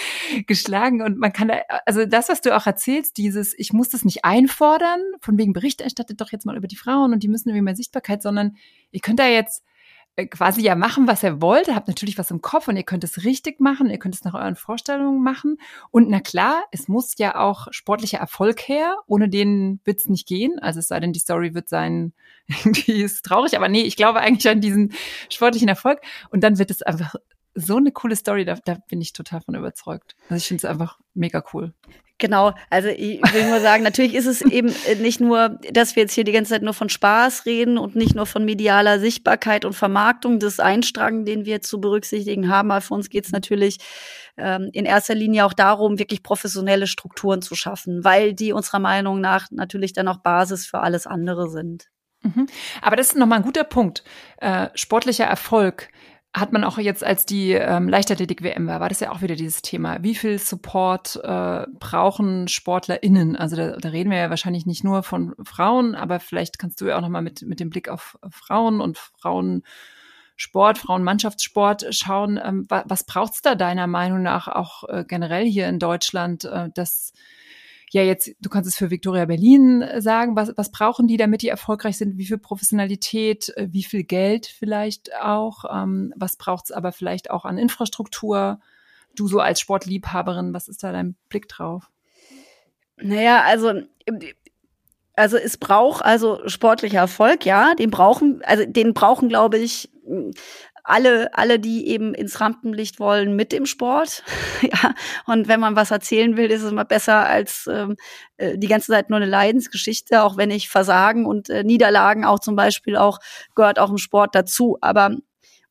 geschlagen und man kann da, also das, was du auch erzählst, dieses, ich muss das nicht einfordern, von wegen Bericht erstattet doch jetzt mal über die Frauen und die müssen irgendwie mehr Sichtbarkeit, sondern ihr könnt da jetzt äh, quasi ja machen, was ihr wollt. Ihr habt natürlich was im Kopf und ihr könnt es richtig machen, ihr könnt es nach euren Vorstellungen machen. Und na klar, es muss ja auch sportlicher Erfolg her, ohne den wird es nicht gehen. Also es sei denn, die Story wird sein, [LAUGHS] irgendwie ist traurig, aber nee, ich glaube eigentlich an diesen sportlichen Erfolg. Und dann wird es einfach so eine coole Story, da, da bin ich total von überzeugt. Also ich finde es einfach mega cool. Genau, also ich will nur sagen, natürlich ist es eben nicht nur, dass wir jetzt hier die ganze Zeit nur von Spaß reden und nicht nur von medialer Sichtbarkeit und Vermarktung des Einstrang, den wir zu berücksichtigen haben. Aber für uns geht es natürlich ähm, in erster Linie auch darum, wirklich professionelle Strukturen zu schaffen, weil die unserer Meinung nach natürlich dann auch Basis für alles andere sind. Mhm. Aber das ist nochmal ein guter Punkt. Äh, sportlicher Erfolg hat man auch jetzt, als die ähm, Leichtathletik-WM war, war das ja auch wieder dieses Thema. Wie viel Support äh, brauchen SportlerInnen? Also da, da reden wir ja wahrscheinlich nicht nur von Frauen, aber vielleicht kannst du ja auch nochmal mit, mit dem Blick auf Frauen und Frauensport, Frauenmannschaftssport schauen. Ähm, was was braucht es da deiner Meinung nach auch äh, generell hier in Deutschland, äh, dass ja jetzt, du kannst es für Victoria Berlin äh, sagen, was, was brauchen die, damit die erfolgreich sind? Wie viel Professionalität, äh, wie viel Geld vielleicht auch? Ähm, was braucht es aber vielleicht auch an Infrastruktur? Du so als Sportliebhaberin, was ist da dein Blick drauf? Naja, also also es braucht also sportlicher Erfolg, ja, den brauchen, also den brauchen, glaube ich, alle, alle, die eben ins Rampenlicht wollen mit dem Sport. [LAUGHS] ja, und wenn man was erzählen will, ist es immer besser als ähm, äh, die ganze Zeit nur eine Leidensgeschichte, auch wenn ich Versagen und äh, Niederlagen auch zum Beispiel auch gehört auch im Sport dazu. Aber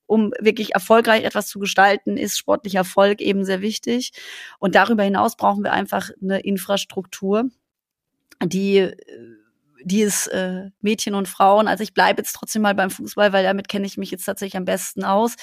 um wirklich erfolgreich etwas zu gestalten, ist sportlicher Erfolg eben sehr wichtig. Und darüber hinaus brauchen wir einfach eine Infrastruktur, die die ist äh, Mädchen und Frauen, also ich bleibe jetzt trotzdem mal beim Fußball, weil damit kenne ich mich jetzt tatsächlich am besten aus,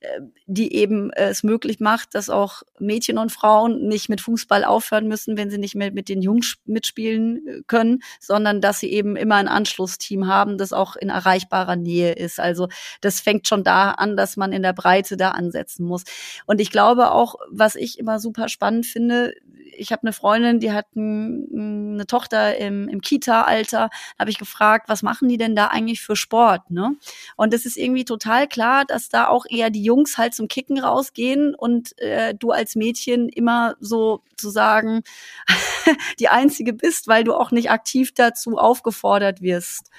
äh, die eben äh, es möglich macht, dass auch Mädchen und Frauen nicht mit Fußball aufhören müssen, wenn sie nicht mehr mit den Jungs mitspielen äh, können, sondern dass sie eben immer ein Anschlussteam haben, das auch in erreichbarer Nähe ist. Also das fängt schon da an, dass man in der Breite da ansetzen muss. Und ich glaube auch, was ich immer super spannend finde, ich habe eine Freundin, die hat ein, eine Tochter im, im Kita-Alter, habe ich gefragt, was machen die denn da eigentlich für Sport? Ne? Und es ist irgendwie total klar, dass da auch eher die Jungs halt zum Kicken rausgehen und äh, du als Mädchen immer so zu sagen [LAUGHS] die einzige bist, weil du auch nicht aktiv dazu aufgefordert wirst.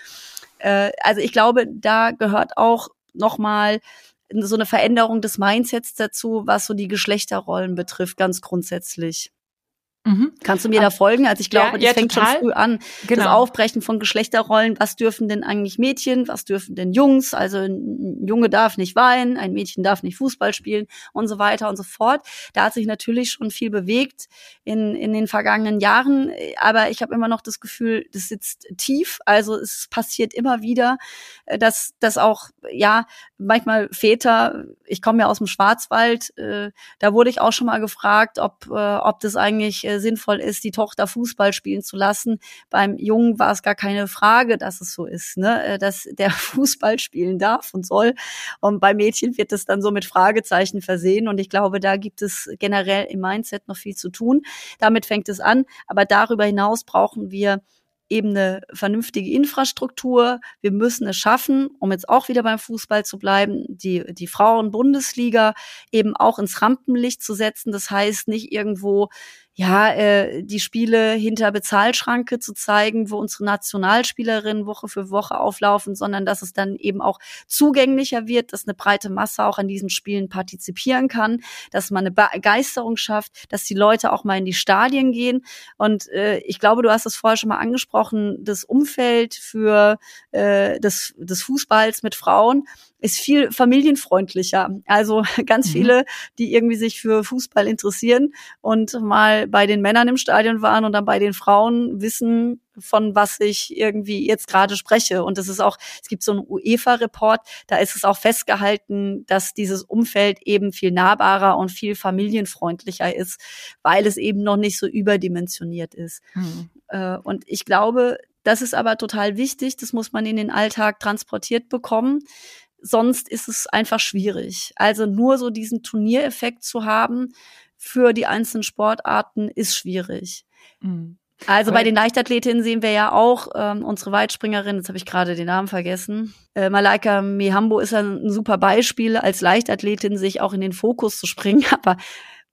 Äh, also ich glaube, da gehört auch nochmal so eine Veränderung des Mindsets dazu, was so die Geschlechterrollen betrifft, ganz grundsätzlich. Mhm. Kannst du mir da folgen? Also ich glaube, ja, das ja, fängt total. schon früh an. Genau. Das Aufbrechen von Geschlechterrollen. Was dürfen denn eigentlich Mädchen? Was dürfen denn Jungs? Also ein Junge darf nicht weinen, ein Mädchen darf nicht Fußball spielen und so weiter und so fort. Da hat sich natürlich schon viel bewegt in, in den vergangenen Jahren. Aber ich habe immer noch das Gefühl, das sitzt tief. Also es passiert immer wieder, äh, dass, dass auch, ja, manchmal Väter, ich komme ja aus dem Schwarzwald, äh, da wurde ich auch schon mal gefragt, ob, äh, ob das eigentlich äh, sinnvoll ist, die Tochter Fußball spielen zu lassen. Beim Jungen war es gar keine Frage, dass es so ist, ne? Äh, dass der [LAUGHS] Fußball spielen darf und soll. Und bei Mädchen wird es dann so mit Fragezeichen versehen. Und ich glaube, da gibt es generell im Mindset noch viel zu tun. Damit fängt es an. Aber darüber hinaus brauchen wir eben eine vernünftige Infrastruktur. Wir müssen es schaffen, um jetzt auch wieder beim Fußball zu bleiben, die, die Frauen-Bundesliga eben auch ins Rampenlicht zu setzen. Das heißt, nicht irgendwo ja, äh, die Spiele hinter Bezahlschranke zu zeigen, wo unsere Nationalspielerinnen Woche für Woche auflaufen, sondern dass es dann eben auch zugänglicher wird, dass eine breite Masse auch an diesen Spielen partizipieren kann, dass man eine Begeisterung schafft, dass die Leute auch mal in die Stadien gehen. Und äh, ich glaube, du hast es vorher schon mal angesprochen, das Umfeld für äh, des, des Fußballs mit Frauen ist viel familienfreundlicher. Also [LAUGHS] ganz mhm. viele, die irgendwie sich für Fußball interessieren und mal bei den Männern im Stadion waren und dann bei den Frauen wissen, von was ich irgendwie jetzt gerade spreche. Und es ist auch, es gibt so einen UEFA-Report, da ist es auch festgehalten, dass dieses Umfeld eben viel nahbarer und viel familienfreundlicher ist, weil es eben noch nicht so überdimensioniert ist. Mhm. Und ich glaube, das ist aber total wichtig, das muss man in den Alltag transportiert bekommen sonst ist es einfach schwierig. Also nur so diesen Turniereffekt zu haben für die einzelnen Sportarten ist schwierig. Mhm. Also bei den Leichtathletinnen sehen wir ja auch ähm, unsere Weitspringerin, jetzt habe ich gerade den Namen vergessen. Äh, Malaika Mihambo ist ein, ein super Beispiel, als Leichtathletin sich auch in den Fokus zu springen. [LAUGHS] Aber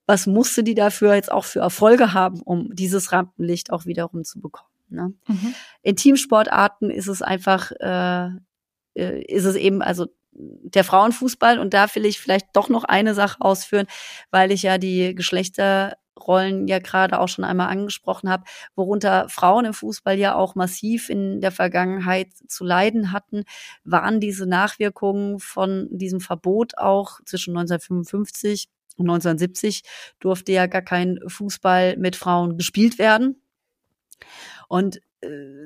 was musste die dafür jetzt auch für Erfolge haben, um dieses Rampenlicht auch wiederum zu bekommen? Ne? Mhm. In Teamsportarten ist es einfach, äh, äh ist es eben, also der Frauenfußball und da will ich vielleicht doch noch eine Sache ausführen, weil ich ja die Geschlechter Rollen ja gerade auch schon einmal angesprochen habe, worunter Frauen im Fußball ja auch massiv in der Vergangenheit zu leiden hatten, waren diese Nachwirkungen von diesem Verbot auch zwischen 1955 und 1970 durfte ja gar kein Fußball mit Frauen gespielt werden. Und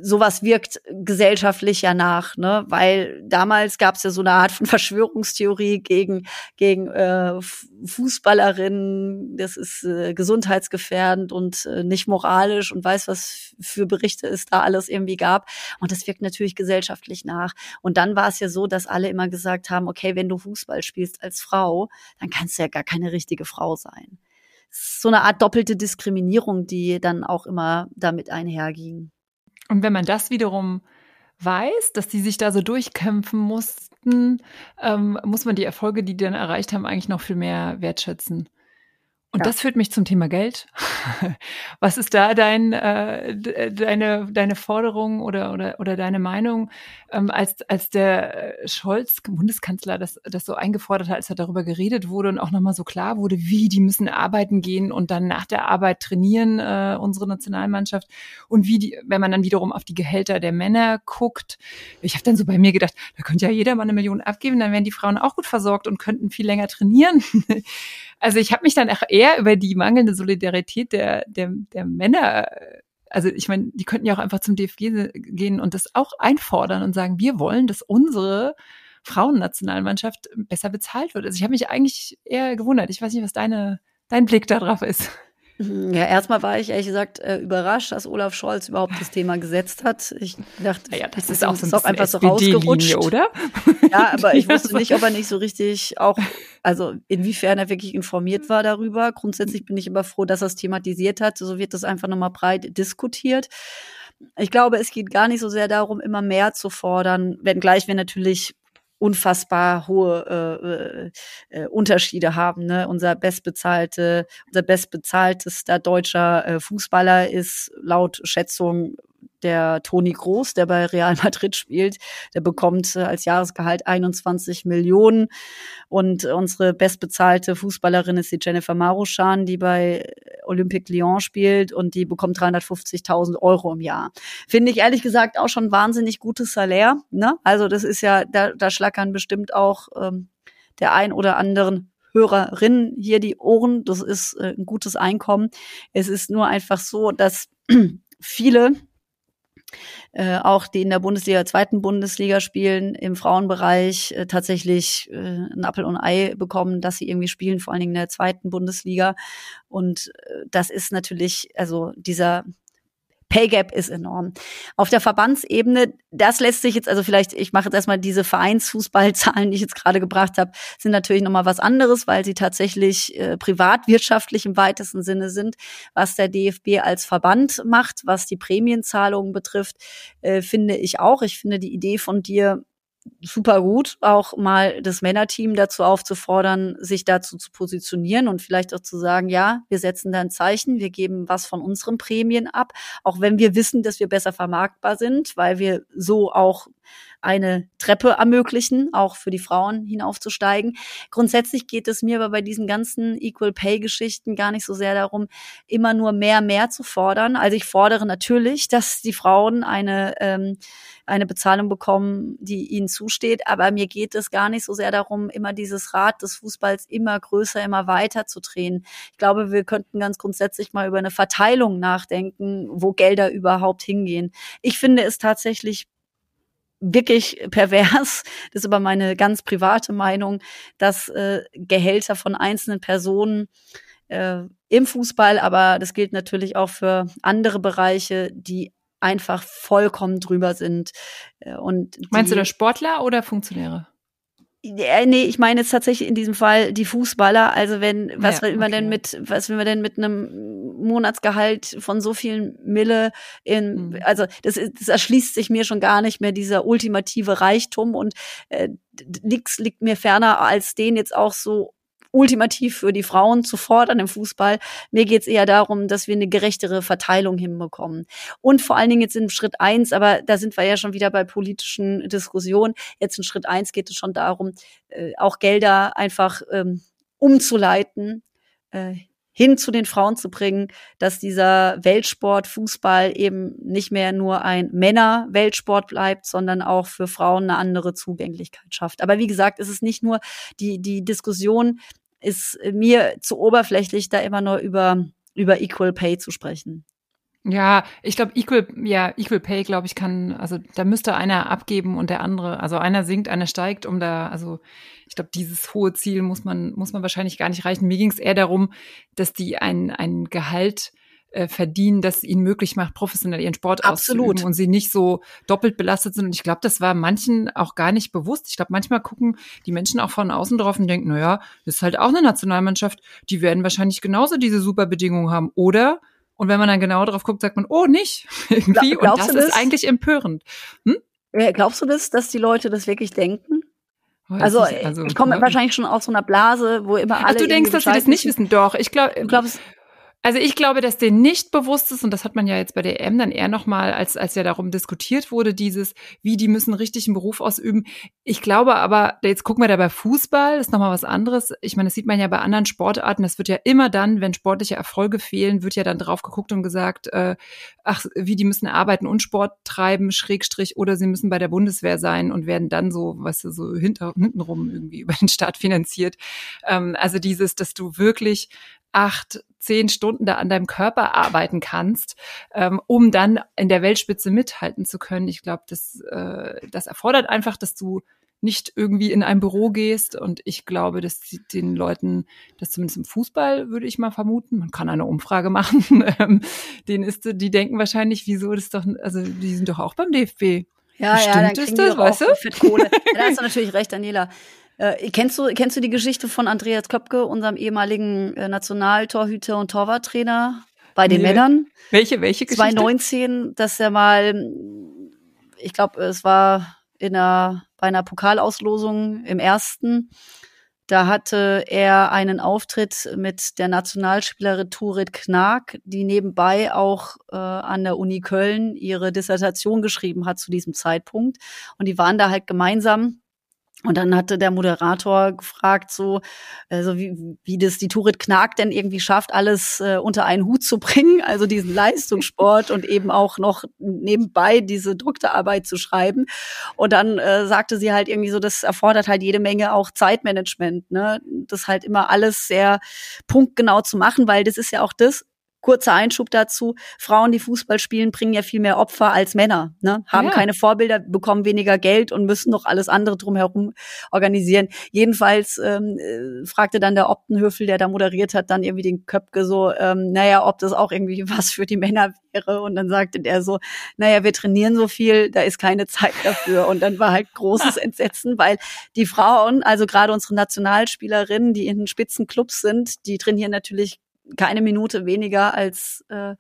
sowas wirkt gesellschaftlich ja nach, ne? Weil damals gab es ja so eine Art von [LAUGHS] Verschwörungstheorie gegen gegen äh, Fußballerinnen. Das ist äh, gesundheitsgefährdend und äh, nicht moralisch und weiß was für Berichte es da alles irgendwie gab. Und das wirkt natürlich gesellschaftlich nach. Und dann war es ja so, dass alle immer gesagt haben: Okay, wenn du Fußball spielst als Frau, dann kannst du ja gar keine richtige Frau sein. So eine Art doppelte Diskriminierung, die dann auch immer damit einherging. Und wenn man das wiederum weiß, dass die sich da so durchkämpfen mussten, ähm, muss man die Erfolge, die die dann erreicht haben, eigentlich noch viel mehr wertschätzen. Und ja. das führt mich zum Thema Geld. [LAUGHS] Was ist da dein, äh, deine, deine Forderung oder, oder, oder deine Meinung, ähm, als, als der Scholz, Bundeskanzler, das, das so eingefordert hat, als er darüber geredet wurde und auch nochmal so klar wurde, wie die müssen arbeiten gehen und dann nach der Arbeit trainieren, äh, unsere Nationalmannschaft und wie die, wenn man dann wiederum auf die Gehälter der Männer guckt. Ich habe dann so bei mir gedacht, da könnte ja jeder mal eine Million abgeben, dann wären die Frauen auch gut versorgt und könnten viel länger trainieren. [LAUGHS] Also ich habe mich dann auch eher über die mangelnde Solidarität der, der, der Männer also ich meine, die könnten ja auch einfach zum DFG gehen und das auch einfordern und sagen, wir wollen, dass unsere Frauennationalmannschaft besser bezahlt wird. Also ich habe mich eigentlich eher gewundert. Ich weiß nicht, was deine, dein Blick darauf ist. Ja, erstmal war ich ehrlich gesagt äh, überrascht, dass Olaf Scholz überhaupt das Thema gesetzt hat. Ich dachte, ja, das, ist auch, so ein einfach so rausgerutscht, oder? Ja, aber [LAUGHS] ich wusste nicht, ob er nicht so richtig auch, also inwiefern er wirklich informiert war darüber. Grundsätzlich bin ich immer froh, dass er es thematisiert hat. So wird das einfach nochmal breit diskutiert. Ich glaube, es geht gar nicht so sehr darum, immer mehr zu fordern, wenngleich wir natürlich unfassbar hohe äh, äh, Unterschiede haben. Ne? Unser bestbezahlte, unser bestbezahltester deutscher äh, Fußballer ist laut Schätzung der Toni Groß, der bei Real Madrid spielt, der bekommt äh, als Jahresgehalt 21 Millionen. Und unsere bestbezahlte Fußballerin ist die Jennifer Maruschan, die bei Olympique Lyon spielt und die bekommt 350.000 Euro im Jahr. Finde ich ehrlich gesagt auch schon wahnsinnig gutes Salär. Ne? Also das ist ja, da, da schlackern bestimmt auch ähm, der ein oder anderen Hörerinnen hier die Ohren. Das ist äh, ein gutes Einkommen. Es ist nur einfach so, dass [CLEARS THROAT] viele äh, auch die in der Bundesliga, zweiten Bundesliga spielen, im Frauenbereich äh, tatsächlich äh, ein Appel und Ei bekommen, dass sie irgendwie spielen, vor allen Dingen in der zweiten Bundesliga. Und äh, das ist natürlich, also dieser Pay Gap ist enorm. Auf der Verbandsebene, das lässt sich jetzt, also vielleicht, ich mache jetzt erstmal diese Vereinsfußballzahlen, die ich jetzt gerade gebracht habe, sind natürlich nochmal was anderes, weil sie tatsächlich äh, privatwirtschaftlich im weitesten Sinne sind. Was der DFB als Verband macht, was die Prämienzahlungen betrifft, äh, finde ich auch. Ich finde die Idee von dir, super gut, auch mal das Männerteam dazu aufzufordern, sich dazu zu positionieren und vielleicht auch zu sagen, ja, wir setzen da ein Zeichen, wir geben was von unseren Prämien ab, auch wenn wir wissen, dass wir besser vermarktbar sind, weil wir so auch eine Treppe ermöglichen, auch für die Frauen hinaufzusteigen. Grundsätzlich geht es mir aber bei diesen ganzen Equal Pay Geschichten gar nicht so sehr darum, immer nur mehr, mehr zu fordern. Also ich fordere natürlich, dass die Frauen eine, ähm, eine Bezahlung bekommen, die ihnen zusteht. Aber mir geht es gar nicht so sehr darum, immer dieses Rad des Fußballs immer größer, immer weiter zu drehen. Ich glaube, wir könnten ganz grundsätzlich mal über eine Verteilung nachdenken, wo Gelder überhaupt hingehen. Ich finde es tatsächlich wirklich pervers, [LAUGHS] das ist aber meine ganz private Meinung, dass äh, Gehälter von einzelnen Personen äh, im Fußball, aber das gilt natürlich auch für andere Bereiche, die einfach vollkommen drüber sind. Äh, und Meinst du da Sportler oder Funktionäre? Äh, nee, ich meine jetzt tatsächlich in diesem Fall die Fußballer. Also wenn, was ja, will man okay. denn mit, was will man denn mit einem Monatsgehalt von so vielen Mille in, mhm. also das, das erschließt sich mir schon gar nicht mehr dieser ultimative Reichtum und äh, nichts liegt mir ferner, als den jetzt auch so ultimativ für die Frauen zu fordern im Fußball. Mir geht es eher darum, dass wir eine gerechtere Verteilung hinbekommen. Und vor allen Dingen jetzt in Schritt eins, aber da sind wir ja schon wieder bei politischen Diskussionen. Jetzt in Schritt eins geht es schon darum, äh, auch Gelder einfach ähm, umzuleiten. Äh, hin zu den Frauen zu bringen, dass dieser Weltsport, Fußball eben nicht mehr nur ein Männer-Weltsport bleibt, sondern auch für Frauen eine andere Zugänglichkeit schafft. Aber wie gesagt, es ist nicht nur die, die Diskussion ist mir zu oberflächlich, da immer nur über, über Equal Pay zu sprechen. Ja, ich glaube, Equal, ja, Equal Pay, glaube ich, kann, also da müsste einer abgeben und der andere, also einer sinkt, einer steigt, um da, also ich glaube, dieses hohe Ziel muss man, muss man wahrscheinlich gar nicht reichen. Mir ging es eher darum, dass die ein, ein Gehalt äh, verdienen, das ihnen möglich macht, professionell ihren Sport Absolut. auszuüben und sie nicht so doppelt belastet sind. Und ich glaube, das war manchen auch gar nicht bewusst. Ich glaube, manchmal gucken die Menschen auch von außen drauf und denken, naja, das ist halt auch eine Nationalmannschaft, die werden wahrscheinlich genauso diese super Bedingungen haben. Oder und wenn man dann genau drauf guckt, sagt man, oh, nicht. [LAUGHS] Irgendwie. und das, das ist eigentlich empörend. Hm? Glaubst du das, dass die Leute das wirklich denken? Also, also, ich komme wahrscheinlich schon aus so einer Blase, wo immer alle. Ach, du denkst, dass sie das nicht wissen? Doch, ich glaube. Du glaubst, also ich glaube, dass denen nicht bewusst ist, und das hat man ja jetzt bei der EM dann eher nochmal, als, als ja darum diskutiert wurde, dieses, wie die müssen richtig einen Beruf ausüben. Ich glaube aber, jetzt gucken wir da bei Fußball, ist nochmal was anderes. Ich meine, das sieht man ja bei anderen Sportarten, das wird ja immer dann, wenn sportliche Erfolge fehlen, wird ja dann drauf geguckt und gesagt, äh, ach, wie die müssen arbeiten und Sport treiben, Schrägstrich, oder sie müssen bei der Bundeswehr sein und werden dann so, weißt du, so hinter, hintenrum irgendwie [LAUGHS] über den Staat finanziert. Ähm, also dieses, dass du wirklich acht, zehn Stunden da an deinem Körper arbeiten kannst, ähm, um dann in der Weltspitze mithalten zu können. Ich glaube, das, äh, das erfordert einfach, dass du nicht irgendwie in ein Büro gehst. Und ich glaube, dass den Leuten, das zumindest im Fußball würde ich mal vermuten, man kann eine Umfrage [LAUGHS] machen, ähm, denen ist, die denken wahrscheinlich, wieso das doch, also die sind doch auch beim DFB. Ja, Bestimmt ja, dann ist das, weißt du? Kohle. Ja, da hast du [LAUGHS] natürlich recht, Daniela. Äh, kennst, du, kennst du die Geschichte von Andreas Köpke, unserem ehemaligen äh, Nationaltorhüter und Torwarttrainer bei den nee. Männern? Welche, welche Geschichte? 2019, dass er mal, ich glaube, es war in einer, bei einer Pokalauslosung im ersten, da hatte er einen Auftritt mit der Nationalspielerin Turit Knag, die nebenbei auch äh, an der Uni Köln ihre Dissertation geschrieben hat zu diesem Zeitpunkt. Und die waren da halt gemeinsam und dann hatte der Moderator gefragt, so, also wie, wie das die Turit Knag denn irgendwie schafft, alles äh, unter einen Hut zu bringen, [LAUGHS] also diesen Leistungssport und eben auch noch nebenbei diese Doktorarbeit zu schreiben. Und dann äh, sagte sie halt irgendwie so, das erfordert halt jede Menge auch Zeitmanagement, ne? Das halt immer alles sehr punktgenau zu machen, weil das ist ja auch das, Kurzer Einschub dazu. Frauen, die Fußball spielen, bringen ja viel mehr Opfer als Männer, ne? haben ja. keine Vorbilder, bekommen weniger Geld und müssen noch alles andere drumherum organisieren. Jedenfalls ähm, äh, fragte dann der Optenhöfel, der da moderiert hat, dann irgendwie den Köpke so, ähm, naja, ob das auch irgendwie [LAUGHS] was für die Männer wäre. Und dann sagte der so, naja, wir trainieren so viel, da ist keine Zeit dafür. Und dann war halt großes [LAUGHS] Entsetzen, weil die Frauen, also gerade unsere Nationalspielerinnen, die in den Spitzenclubs sind, die trainieren natürlich keine Minute weniger als, äh,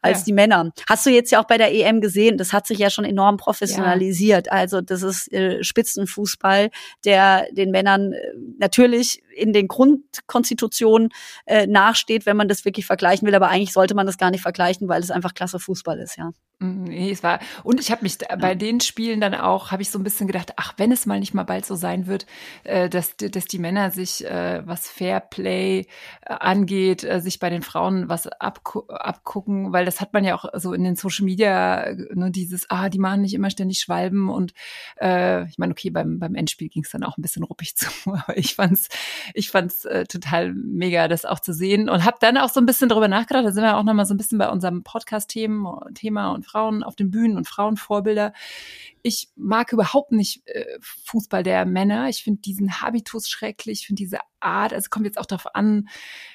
als ja. die Männer. Hast du jetzt ja auch bei der EM gesehen, das hat sich ja schon enorm professionalisiert. Ja. Also das ist äh, Spitzenfußball, der den Männern äh, natürlich in den Grundkonstitutionen äh, nachsteht, wenn man das wirklich vergleichen will. Aber eigentlich sollte man das gar nicht vergleichen, weil es einfach klasse Fußball ist, ja. Mhm, nee, es war und ich habe mich ja. bei den Spielen dann auch habe ich so ein bisschen gedacht, ach, wenn es mal nicht mal bald so sein wird, äh, dass dass die Männer sich äh, was Fairplay äh, angeht, äh, sich bei den Frauen was abgu abgucken, weil das hat man ja auch so in den Social Media ne, dieses ah, die machen nicht immer ständig Schwalben und äh, ich meine, okay, beim beim Endspiel ging es dann auch ein bisschen ruppig [LAUGHS] zu, aber ich fand's ich fand's äh, total mega, das auch zu sehen und habe dann auch so ein bisschen darüber nachgedacht. Da sind wir auch noch mal so ein bisschen bei unserem Podcast-Thema Thema und Frauen auf den Bühnen und Frauenvorbilder. Ich mag überhaupt nicht äh, Fußball der Männer. Ich finde diesen Habitus schrecklich, ich finde diese Art, also kommt jetzt auch darauf an,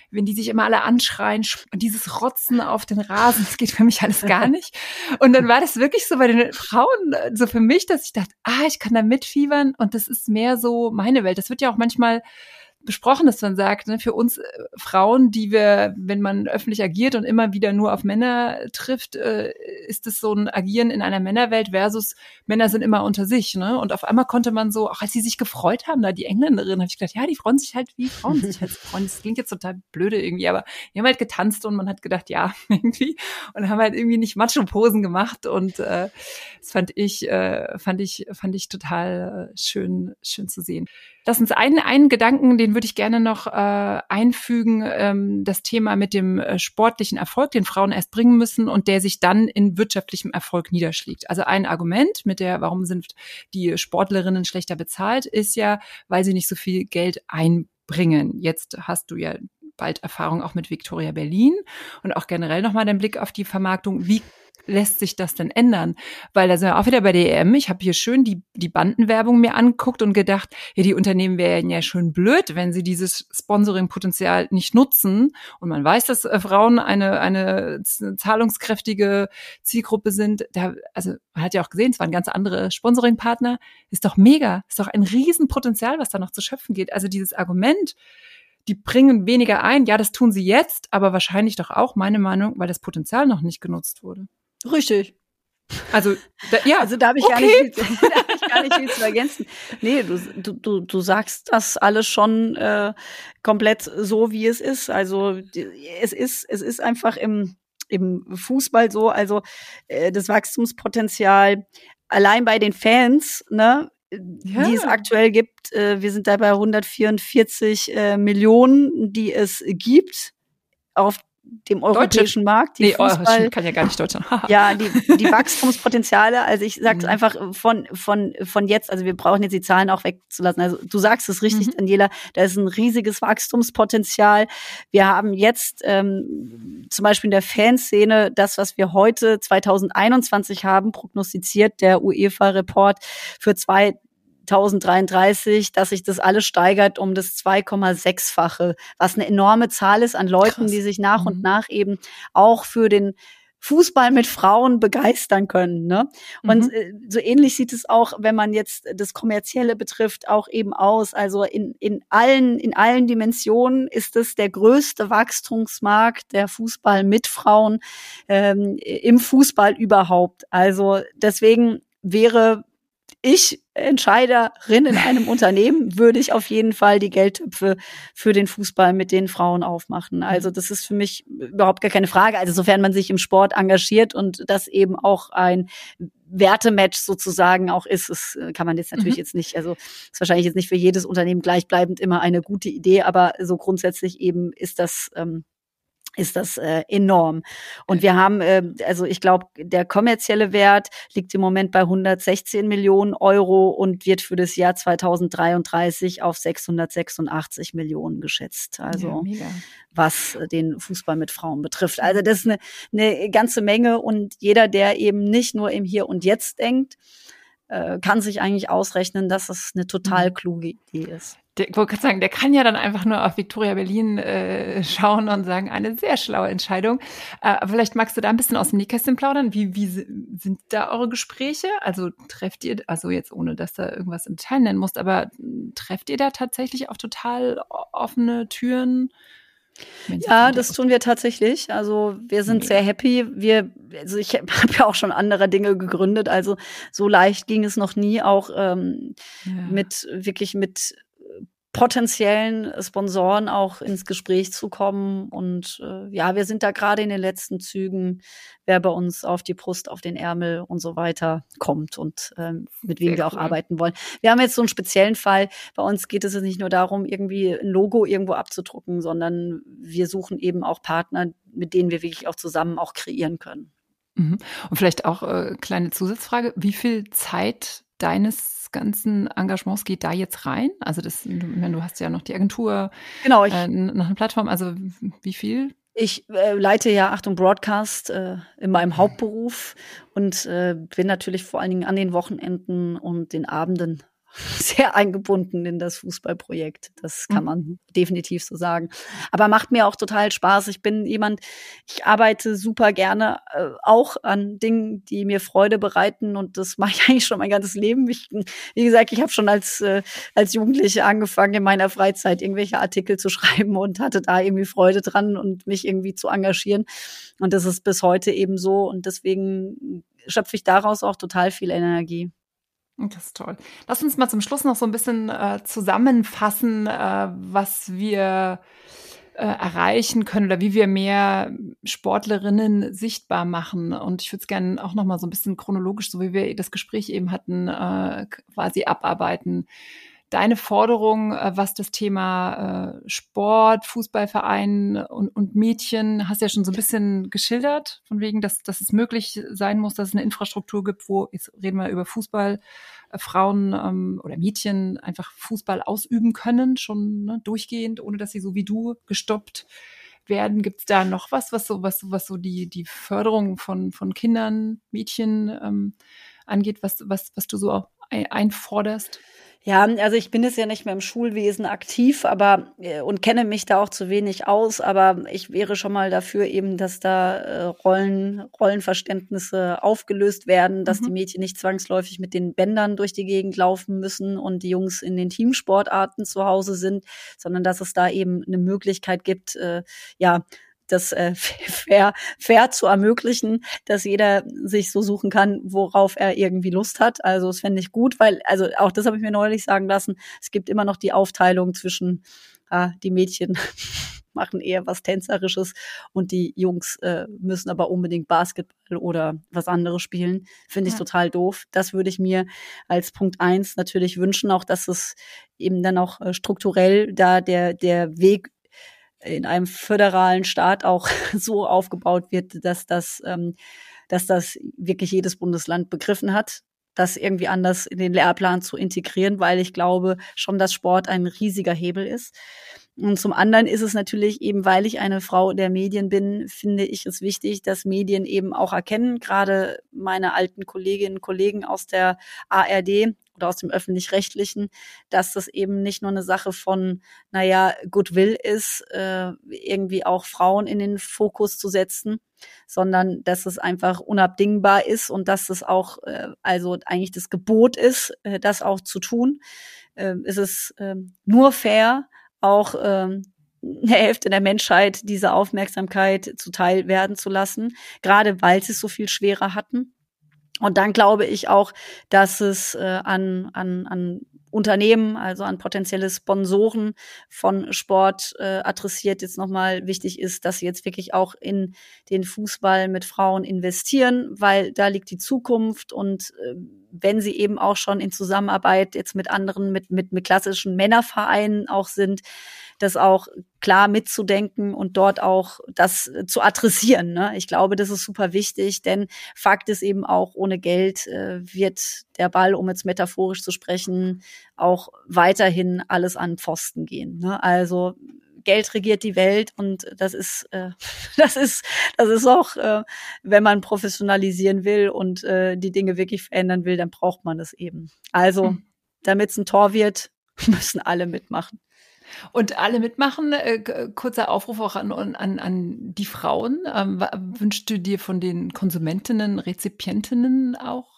wenn die sich immer alle anschreien und dieses Rotzen auf den Rasen, das geht für mich alles gar [LAUGHS] nicht. Und dann war das wirklich so bei den Frauen äh, so für mich, dass ich dachte, ah, ich kann da mitfiebern und das ist mehr so meine Welt. Das wird ja auch manchmal besprochen, dass man sagt, ne, für uns äh, Frauen, die wir, wenn man öffentlich agiert und immer wieder nur auf Männer trifft, äh, ist es so ein Agieren in einer Männerwelt versus Männer sind immer unter sich. Ne? Und auf einmal konnte man so, auch als sie sich gefreut haben, da die Engländerin, habe ich gedacht, ja, die freuen sich halt wie Frauen sich halt freuen. Das klingt jetzt total blöde irgendwie, aber die haben halt getanzt und man hat gedacht, ja, [LAUGHS] irgendwie. Und haben halt irgendwie nicht Macho-Posen gemacht und äh, das fand ich, äh, fand ich, fand ich total äh, schön, schön zu sehen. Lass uns einen, einen Gedanken, den würde ich gerne noch äh, einfügen, ähm, das Thema mit dem äh, sportlichen Erfolg, den Frauen erst bringen müssen und der sich dann in wirtschaftlichem Erfolg niederschlägt. Also ein Argument mit der, warum sind die Sportlerinnen schlechter bezahlt, ist ja, weil sie nicht so viel Geld einbringen. Jetzt hast du ja bald Erfahrung auch mit Victoria Berlin und auch generell nochmal den Blick auf die Vermarktung. Wie lässt sich das denn ändern? Weil da sind wir auch wieder bei der EM. Ich habe hier schön die, die Bandenwerbung mir anguckt und gedacht, ja, die Unternehmen wären ja schön blöd, wenn sie dieses Sponsoring-Potenzial nicht nutzen. Und man weiß, dass äh, Frauen eine, eine zahlungskräftige Zielgruppe sind. Da, also man hat ja auch gesehen, es waren ganz andere Sponsoring-Partner. Ist doch mega. Ist doch ein Riesenpotenzial, was da noch zu schöpfen geht. Also dieses Argument, die bringen weniger ein. Ja, das tun sie jetzt, aber wahrscheinlich doch auch, meine Meinung, weil das Potenzial noch nicht genutzt wurde. Richtig. Also, da, ja. Also da habe ich, okay. gar nicht viel, [LAUGHS] da hab ich gar nicht viel zu ergänzen. Nee, du, du, du, du sagst das alles schon äh, komplett so, wie es ist. Also es ist, es ist einfach im, im Fußball so, also äh, das Wachstumspotenzial allein bei den Fans, ne, ja. die es aktuell gibt. Äh, wir sind da bei 144 äh, Millionen, die es gibt auf dem europäischen Deutsche. Markt. Die nee, oh, Fußball, oh, kann ja gar nicht Deutschland. [LAUGHS] ja, die, die Wachstumspotenziale, also ich sage es mhm. einfach von, von, von jetzt, also wir brauchen jetzt die Zahlen auch wegzulassen. Also du sagst es richtig, mhm. Daniela, da ist ein riesiges Wachstumspotenzial. Wir haben jetzt ähm, zum Beispiel in der Fanszene das, was wir heute 2021 haben, prognostiziert der UEFA-Report für zwei 1033, dass sich das alles steigert um das 2,6-fache, was eine enorme Zahl ist an Leuten, Krass. die sich nach mhm. und nach eben auch für den Fußball mit Frauen begeistern können. Ne? Und mhm. Äh, so ähnlich sieht es auch, wenn man jetzt das Kommerzielle betrifft, auch eben aus. Also in, in, allen, in allen Dimensionen ist es der größte Wachstumsmarkt der Fußball mit Frauen ähm, im Fußball überhaupt. Also deswegen wäre ich Entscheiderin in einem [LAUGHS] Unternehmen würde ich auf jeden Fall die Geldtöpfe für den Fußball mit den Frauen aufmachen. Also das ist für mich überhaupt gar keine Frage. Also sofern man sich im Sport engagiert und das eben auch ein Wertematch sozusagen auch ist, das kann man jetzt natürlich mhm. jetzt nicht, also ist wahrscheinlich jetzt nicht für jedes Unternehmen gleichbleibend immer eine gute Idee, aber so grundsätzlich eben ist das ähm, ist das äh, enorm. Und wir haben, äh, also ich glaube, der kommerzielle Wert liegt im Moment bei 116 Millionen Euro und wird für das Jahr 2033 auf 686 Millionen geschätzt. Also ja, was äh, den Fußball mit Frauen betrifft. Also das ist eine, eine ganze Menge und jeder, der eben nicht nur im Hier und Jetzt denkt, äh, kann sich eigentlich ausrechnen, dass es eine total mhm. kluge Idee ist der, ich wollte sagen, der kann ja dann einfach nur auf Victoria Berlin äh, schauen und sagen, eine sehr schlaue Entscheidung. Äh, vielleicht magst du da ein bisschen aus dem Nähkästchen plaudern. Wie, wie sind da eure Gespräche? Also trefft ihr, also jetzt ohne, dass da irgendwas im Detail nennen musst, aber trefft ihr da tatsächlich auch total offene Türen? Ja, das tun wir tatsächlich. Also wir sind sehr happy. Wir, also ich [LAUGHS] habe ja auch schon andere Dinge gegründet. Also so leicht ging es noch nie, auch ähm, ja. mit wirklich mit potenziellen Sponsoren auch ins Gespräch zu kommen. Und äh, ja, wir sind da gerade in den letzten Zügen, wer bei uns auf die Brust, auf den Ärmel und so weiter kommt und ähm, mit wem Sehr wir cool. auch arbeiten wollen. Wir haben jetzt so einen speziellen Fall. Bei uns geht es nicht nur darum, irgendwie ein Logo irgendwo abzudrucken, sondern wir suchen eben auch Partner, mit denen wir wirklich auch zusammen auch kreieren können. Mhm. Und vielleicht auch äh, kleine Zusatzfrage. Wie viel Zeit deines ganzen Engagements geht da jetzt rein? Also das, du, du hast ja noch die Agentur, genau, ich, äh, noch eine Plattform. Also wie viel? Ich äh, leite ja Achtung Broadcast äh, in meinem Hauptberuf und äh, bin natürlich vor allen Dingen an den Wochenenden und den Abenden [LAUGHS] sehr eingebunden in das Fußballprojekt. Das kann mhm. man definitiv so sagen. Aber macht mir auch total Spaß. Ich bin jemand, ich arbeite super gerne äh, auch an Dingen, die mir Freude bereiten und das mache ich [LAUGHS] eigentlich schon mein ganzes Leben. Ich, wie gesagt, ich habe schon als äh, als Jugendliche angefangen in meiner Freizeit irgendwelche Artikel zu [LAUGHS] schreiben und hatte da irgendwie Freude dran und mich irgendwie zu engagieren. Und das ist bis heute eben so und deswegen schöpfe ich daraus auch total viel Energie. Das ist toll. Lass uns mal zum Schluss noch so ein bisschen äh, zusammenfassen, äh, was wir äh, erreichen können oder wie wir mehr Sportlerinnen sichtbar machen. Und ich würde es gerne auch noch mal so ein bisschen chronologisch, so wie wir das Gespräch eben hatten, äh, quasi abarbeiten. Deine Forderung, äh, was das Thema äh, Sport, Fußballverein und, und Mädchen, hast ja schon so ein bisschen geschildert, von wegen, dass, dass es möglich sein muss, dass es eine Infrastruktur gibt, wo, jetzt reden wir über Fußball, äh, Frauen ähm, oder Mädchen einfach Fußball ausüben können, schon ne, durchgehend, ohne dass sie so wie du gestoppt werden. Gibt es da noch was, was so, was, was so die, die Förderung von, von Kindern, Mädchen ähm, angeht, was, was, was du so einforderst? Ja, also ich bin jetzt ja nicht mehr im Schulwesen aktiv, aber äh, und kenne mich da auch zu wenig aus, aber ich wäre schon mal dafür eben, dass da äh, Rollen, Rollenverständnisse aufgelöst werden, dass mhm. die Mädchen nicht zwangsläufig mit den Bändern durch die Gegend laufen müssen und die Jungs in den Teamsportarten zu Hause sind, sondern dass es da eben eine Möglichkeit gibt, äh, ja, das äh, [LAUGHS] fair, fair zu ermöglichen, dass jeder sich so suchen kann, worauf er irgendwie Lust hat. Also das fände ich gut, weil, also auch das habe ich mir neulich sagen lassen, es gibt immer noch die Aufteilung zwischen äh, die Mädchen [LAUGHS] machen eher was Tänzerisches und die Jungs äh, müssen aber unbedingt Basketball oder was anderes spielen. Finde ich ja. total doof. Das würde ich mir als Punkt eins natürlich wünschen, auch dass es eben dann auch äh, strukturell da der, der Weg in einem föderalen Staat auch [LAUGHS] so aufgebaut wird, dass das, ähm, dass das wirklich jedes Bundesland begriffen hat, das irgendwie anders in den Lehrplan zu integrieren, weil ich glaube schon, dass Sport ein riesiger Hebel ist. Und zum anderen ist es natürlich eben, weil ich eine Frau der Medien bin, finde ich es wichtig, dass Medien eben auch erkennen, gerade meine alten Kolleginnen und Kollegen aus der ARD, oder aus dem öffentlich-rechtlichen, dass das eben nicht nur eine Sache von, naja, Goodwill ist, äh, irgendwie auch Frauen in den Fokus zu setzen, sondern dass es einfach unabdingbar ist und dass es auch, äh, also eigentlich das Gebot ist, äh, das auch zu tun. Äh, ist es äh, nur fair, auch äh, eine Hälfte der Menschheit diese Aufmerksamkeit zuteil werden zu lassen, gerade weil sie es so viel schwerer hatten. Und dann glaube ich auch, dass es äh, an, an, an Unternehmen, also an potenzielle Sponsoren von Sport äh, adressiert jetzt nochmal wichtig ist, dass sie jetzt wirklich auch in den Fußball mit Frauen investieren, weil da liegt die Zukunft. Und äh, wenn sie eben auch schon in Zusammenarbeit jetzt mit anderen, mit, mit, mit klassischen Männervereinen auch sind, das auch klar mitzudenken und dort auch das zu adressieren. Ne? Ich glaube, das ist super wichtig, denn Fakt ist eben auch, ohne Geld äh, wird der Ball, um jetzt metaphorisch zu sprechen, auch weiterhin alles an Pfosten gehen. Ne? Also Geld regiert die Welt und das ist äh, [LAUGHS] das ist das ist auch äh, wenn man professionalisieren will und äh, die Dinge wirklich verändern will, dann braucht man es eben. Also, hm. damit es ein Tor wird, [LAUGHS] müssen alle mitmachen. Und alle mitmachen. Äh, kurzer Aufruf auch an, an, an die Frauen. Ähm, wünschst du dir von den Konsumentinnen, Rezipientinnen auch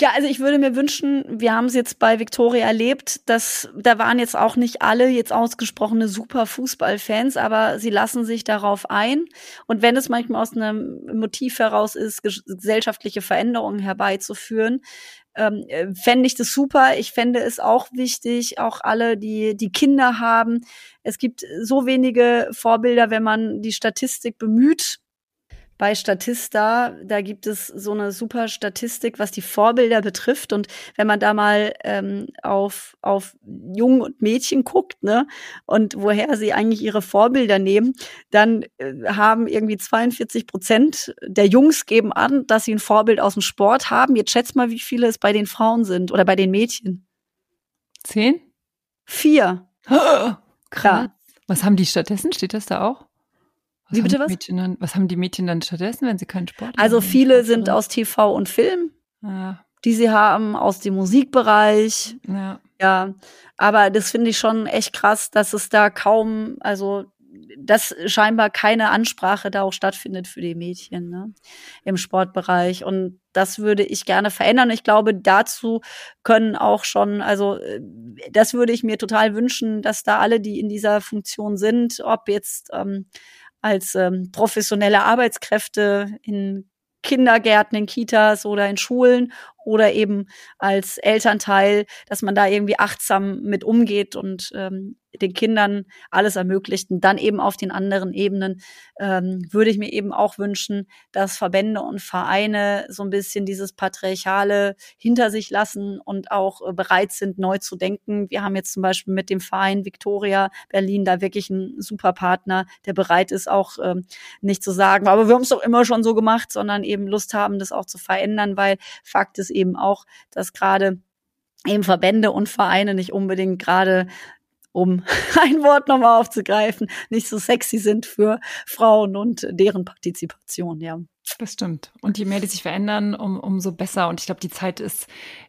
ja, also ich würde mir wünschen, wir haben es jetzt bei Victoria erlebt, dass da waren jetzt auch nicht alle jetzt ausgesprochene super Fußballfans, aber sie lassen sich darauf ein. Und wenn es manchmal aus einem Motiv heraus ist, gesellschaftliche Veränderungen herbeizuführen, ähm, äh, fände ich das super. Ich fände es auch wichtig, auch alle, die, die Kinder haben. Es gibt so wenige Vorbilder, wenn man die Statistik bemüht, bei Statista, da gibt es so eine super Statistik, was die Vorbilder betrifft. Und wenn man da mal ähm, auf, auf Jungen und Mädchen guckt, ne, und woher sie eigentlich ihre Vorbilder nehmen, dann äh, haben irgendwie 42 Prozent der Jungs geben an, dass sie ein Vorbild aus dem Sport haben. Jetzt schätzt mal, wie viele es bei den Frauen sind oder bei den Mädchen. Zehn? Vier. Oh, krass. Ja. Was haben die stattdessen? Steht das da auch? Was Wie bitte was? Dann, was haben die Mädchen dann stattdessen, wenn sie keinen Sport also haben? Also viele sind aus TV und Film, ja. die sie haben, aus dem Musikbereich. Ja. Ja, aber das finde ich schon echt krass, dass es da kaum, also dass scheinbar keine Ansprache da auch stattfindet für die Mädchen ne, im Sportbereich. Und das würde ich gerne verändern. Ich glaube, dazu können auch schon, also äh, das würde ich mir total wünschen, dass da alle, die in dieser Funktion sind, ob jetzt ähm, als ähm, professionelle Arbeitskräfte in Kindergärten, in Kitas oder in Schulen oder eben als Elternteil, dass man da irgendwie achtsam mit umgeht und ähm, den Kindern alles ermöglicht. Und dann eben auf den anderen Ebenen ähm, würde ich mir eben auch wünschen, dass Verbände und Vereine so ein bisschen dieses Patriarchale hinter sich lassen und auch äh, bereit sind, neu zu denken. Wir haben jetzt zum Beispiel mit dem Verein Victoria Berlin da wirklich einen super Partner, der bereit ist, auch ähm, nicht zu sagen, aber wir haben es doch immer schon so gemacht, sondern eben Lust haben, das auch zu verändern, weil Fakt ist eben auch, dass gerade eben Verbände und Vereine nicht unbedingt gerade um [LAUGHS] ein Wort nochmal aufzugreifen, nicht so sexy sind für Frauen und deren Partizipation, ja. Das stimmt. Und je mehr die sich verändern, um, umso besser. Und ich glaube, die Zeit ist,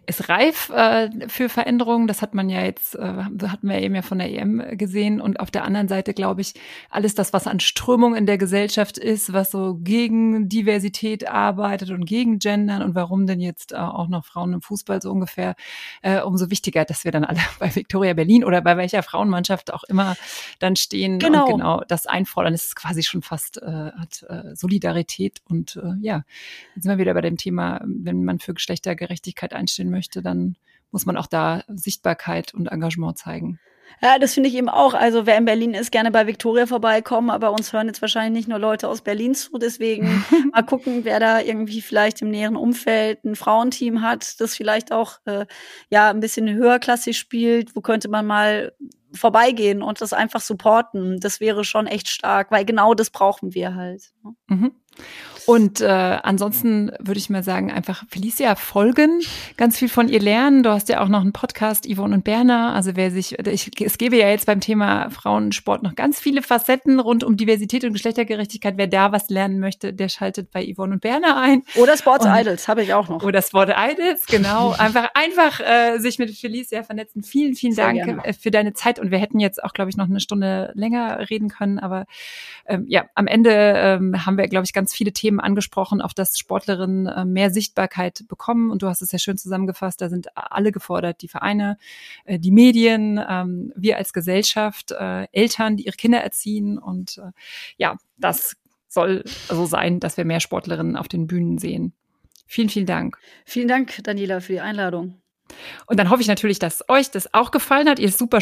ist reif äh, für Veränderungen. Das hat man ja jetzt, äh, hatten wir eben ja von der EM gesehen. Und auf der anderen Seite, glaube ich, alles das, was an Strömung in der Gesellschaft ist, was so gegen Diversität arbeitet und gegen Gendern und warum denn jetzt äh, auch noch Frauen im Fußball so ungefähr, äh, umso wichtiger, dass wir dann alle [LAUGHS] bei Victoria Berlin oder bei welcher Frauenmannschaft auch immer dann stehen genau. und genau das einfordern. Es ist quasi schon fast äh, hat äh, Solidarität und äh, ja, jetzt sind wir wieder bei dem Thema, wenn man für Geschlechtergerechtigkeit einstehen möchte, dann muss man auch da Sichtbarkeit und Engagement zeigen. Ja, das finde ich eben auch. Also wer in Berlin ist, gerne bei Victoria vorbeikommen, aber uns hören jetzt wahrscheinlich nicht nur Leute aus Berlin zu. Deswegen [LAUGHS] mal gucken, wer da irgendwie vielleicht im näheren Umfeld ein Frauenteam hat, das vielleicht auch äh, ja ein bisschen höherklassig spielt. Wo könnte man mal vorbeigehen und das einfach supporten? Das wäre schon echt stark, weil genau das brauchen wir halt. Ne? Mhm. Und äh, ansonsten würde ich mal sagen, einfach Felicia folgen, ganz viel von ihr lernen. Du hast ja auch noch einen Podcast, Yvonne und Berner. Also wer sich, ich, es gäbe ja jetzt beim Thema Frauensport noch ganz viele Facetten rund um Diversität und Geschlechtergerechtigkeit. Wer da was lernen möchte, der schaltet bei Yvonne und Berner ein. Oder Sports und, Idols, habe ich auch noch. Oder Sports Idols, genau. [LAUGHS] einfach einfach äh, sich mit Felicia vernetzen. Vielen, vielen Sehr Dank gerne. Äh, für deine Zeit. Und wir hätten jetzt auch, glaube ich, noch eine Stunde länger reden können. Aber ähm, ja, am Ende ähm, haben wir, glaube ich, ganz viele Themen angesprochen, auf das Sportlerinnen äh, mehr Sichtbarkeit bekommen. Und du hast es ja schön zusammengefasst, da sind alle gefordert, die Vereine, äh, die Medien, ähm, wir als Gesellschaft, äh, Eltern, die ihre Kinder erziehen. Und ja, das soll so sein, dass wir mehr Sportlerinnen auf den Bühnen sehen. Vielen, vielen Dank. Vielen Dank, Daniela, für die Einladung. Und dann hoffe ich natürlich, dass euch das auch gefallen hat. Ihr ist super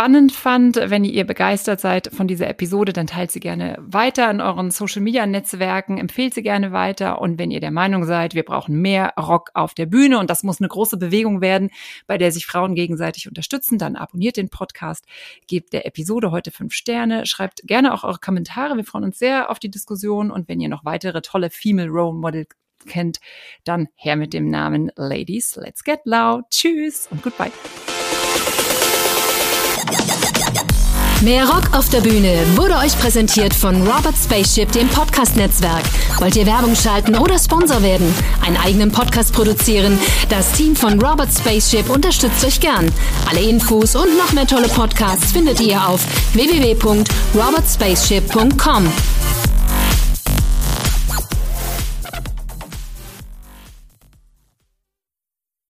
spannend fand. Wenn ihr begeistert seid von dieser Episode, dann teilt sie gerne weiter in euren Social Media Netzwerken, empfehlt sie gerne weiter. Und wenn ihr der Meinung seid, wir brauchen mehr Rock auf der Bühne und das muss eine große Bewegung werden, bei der sich Frauen gegenseitig unterstützen, dann abonniert den Podcast, gebt der Episode heute fünf Sterne, schreibt gerne auch eure Kommentare. Wir freuen uns sehr auf die Diskussion. Und wenn ihr noch weitere tolle Female Role Model kennt, dann her mit dem Namen Ladies Let's Get Loud. Tschüss und goodbye. Mehr Rock auf der Bühne wurde euch präsentiert von Robert Spaceship, dem Podcast-Netzwerk. Wollt ihr Werbung schalten oder Sponsor werden? Einen eigenen Podcast produzieren? Das Team von Robert Spaceship unterstützt euch gern. Alle Infos und noch mehr tolle Podcasts findet ihr auf www.robertspaceship.com.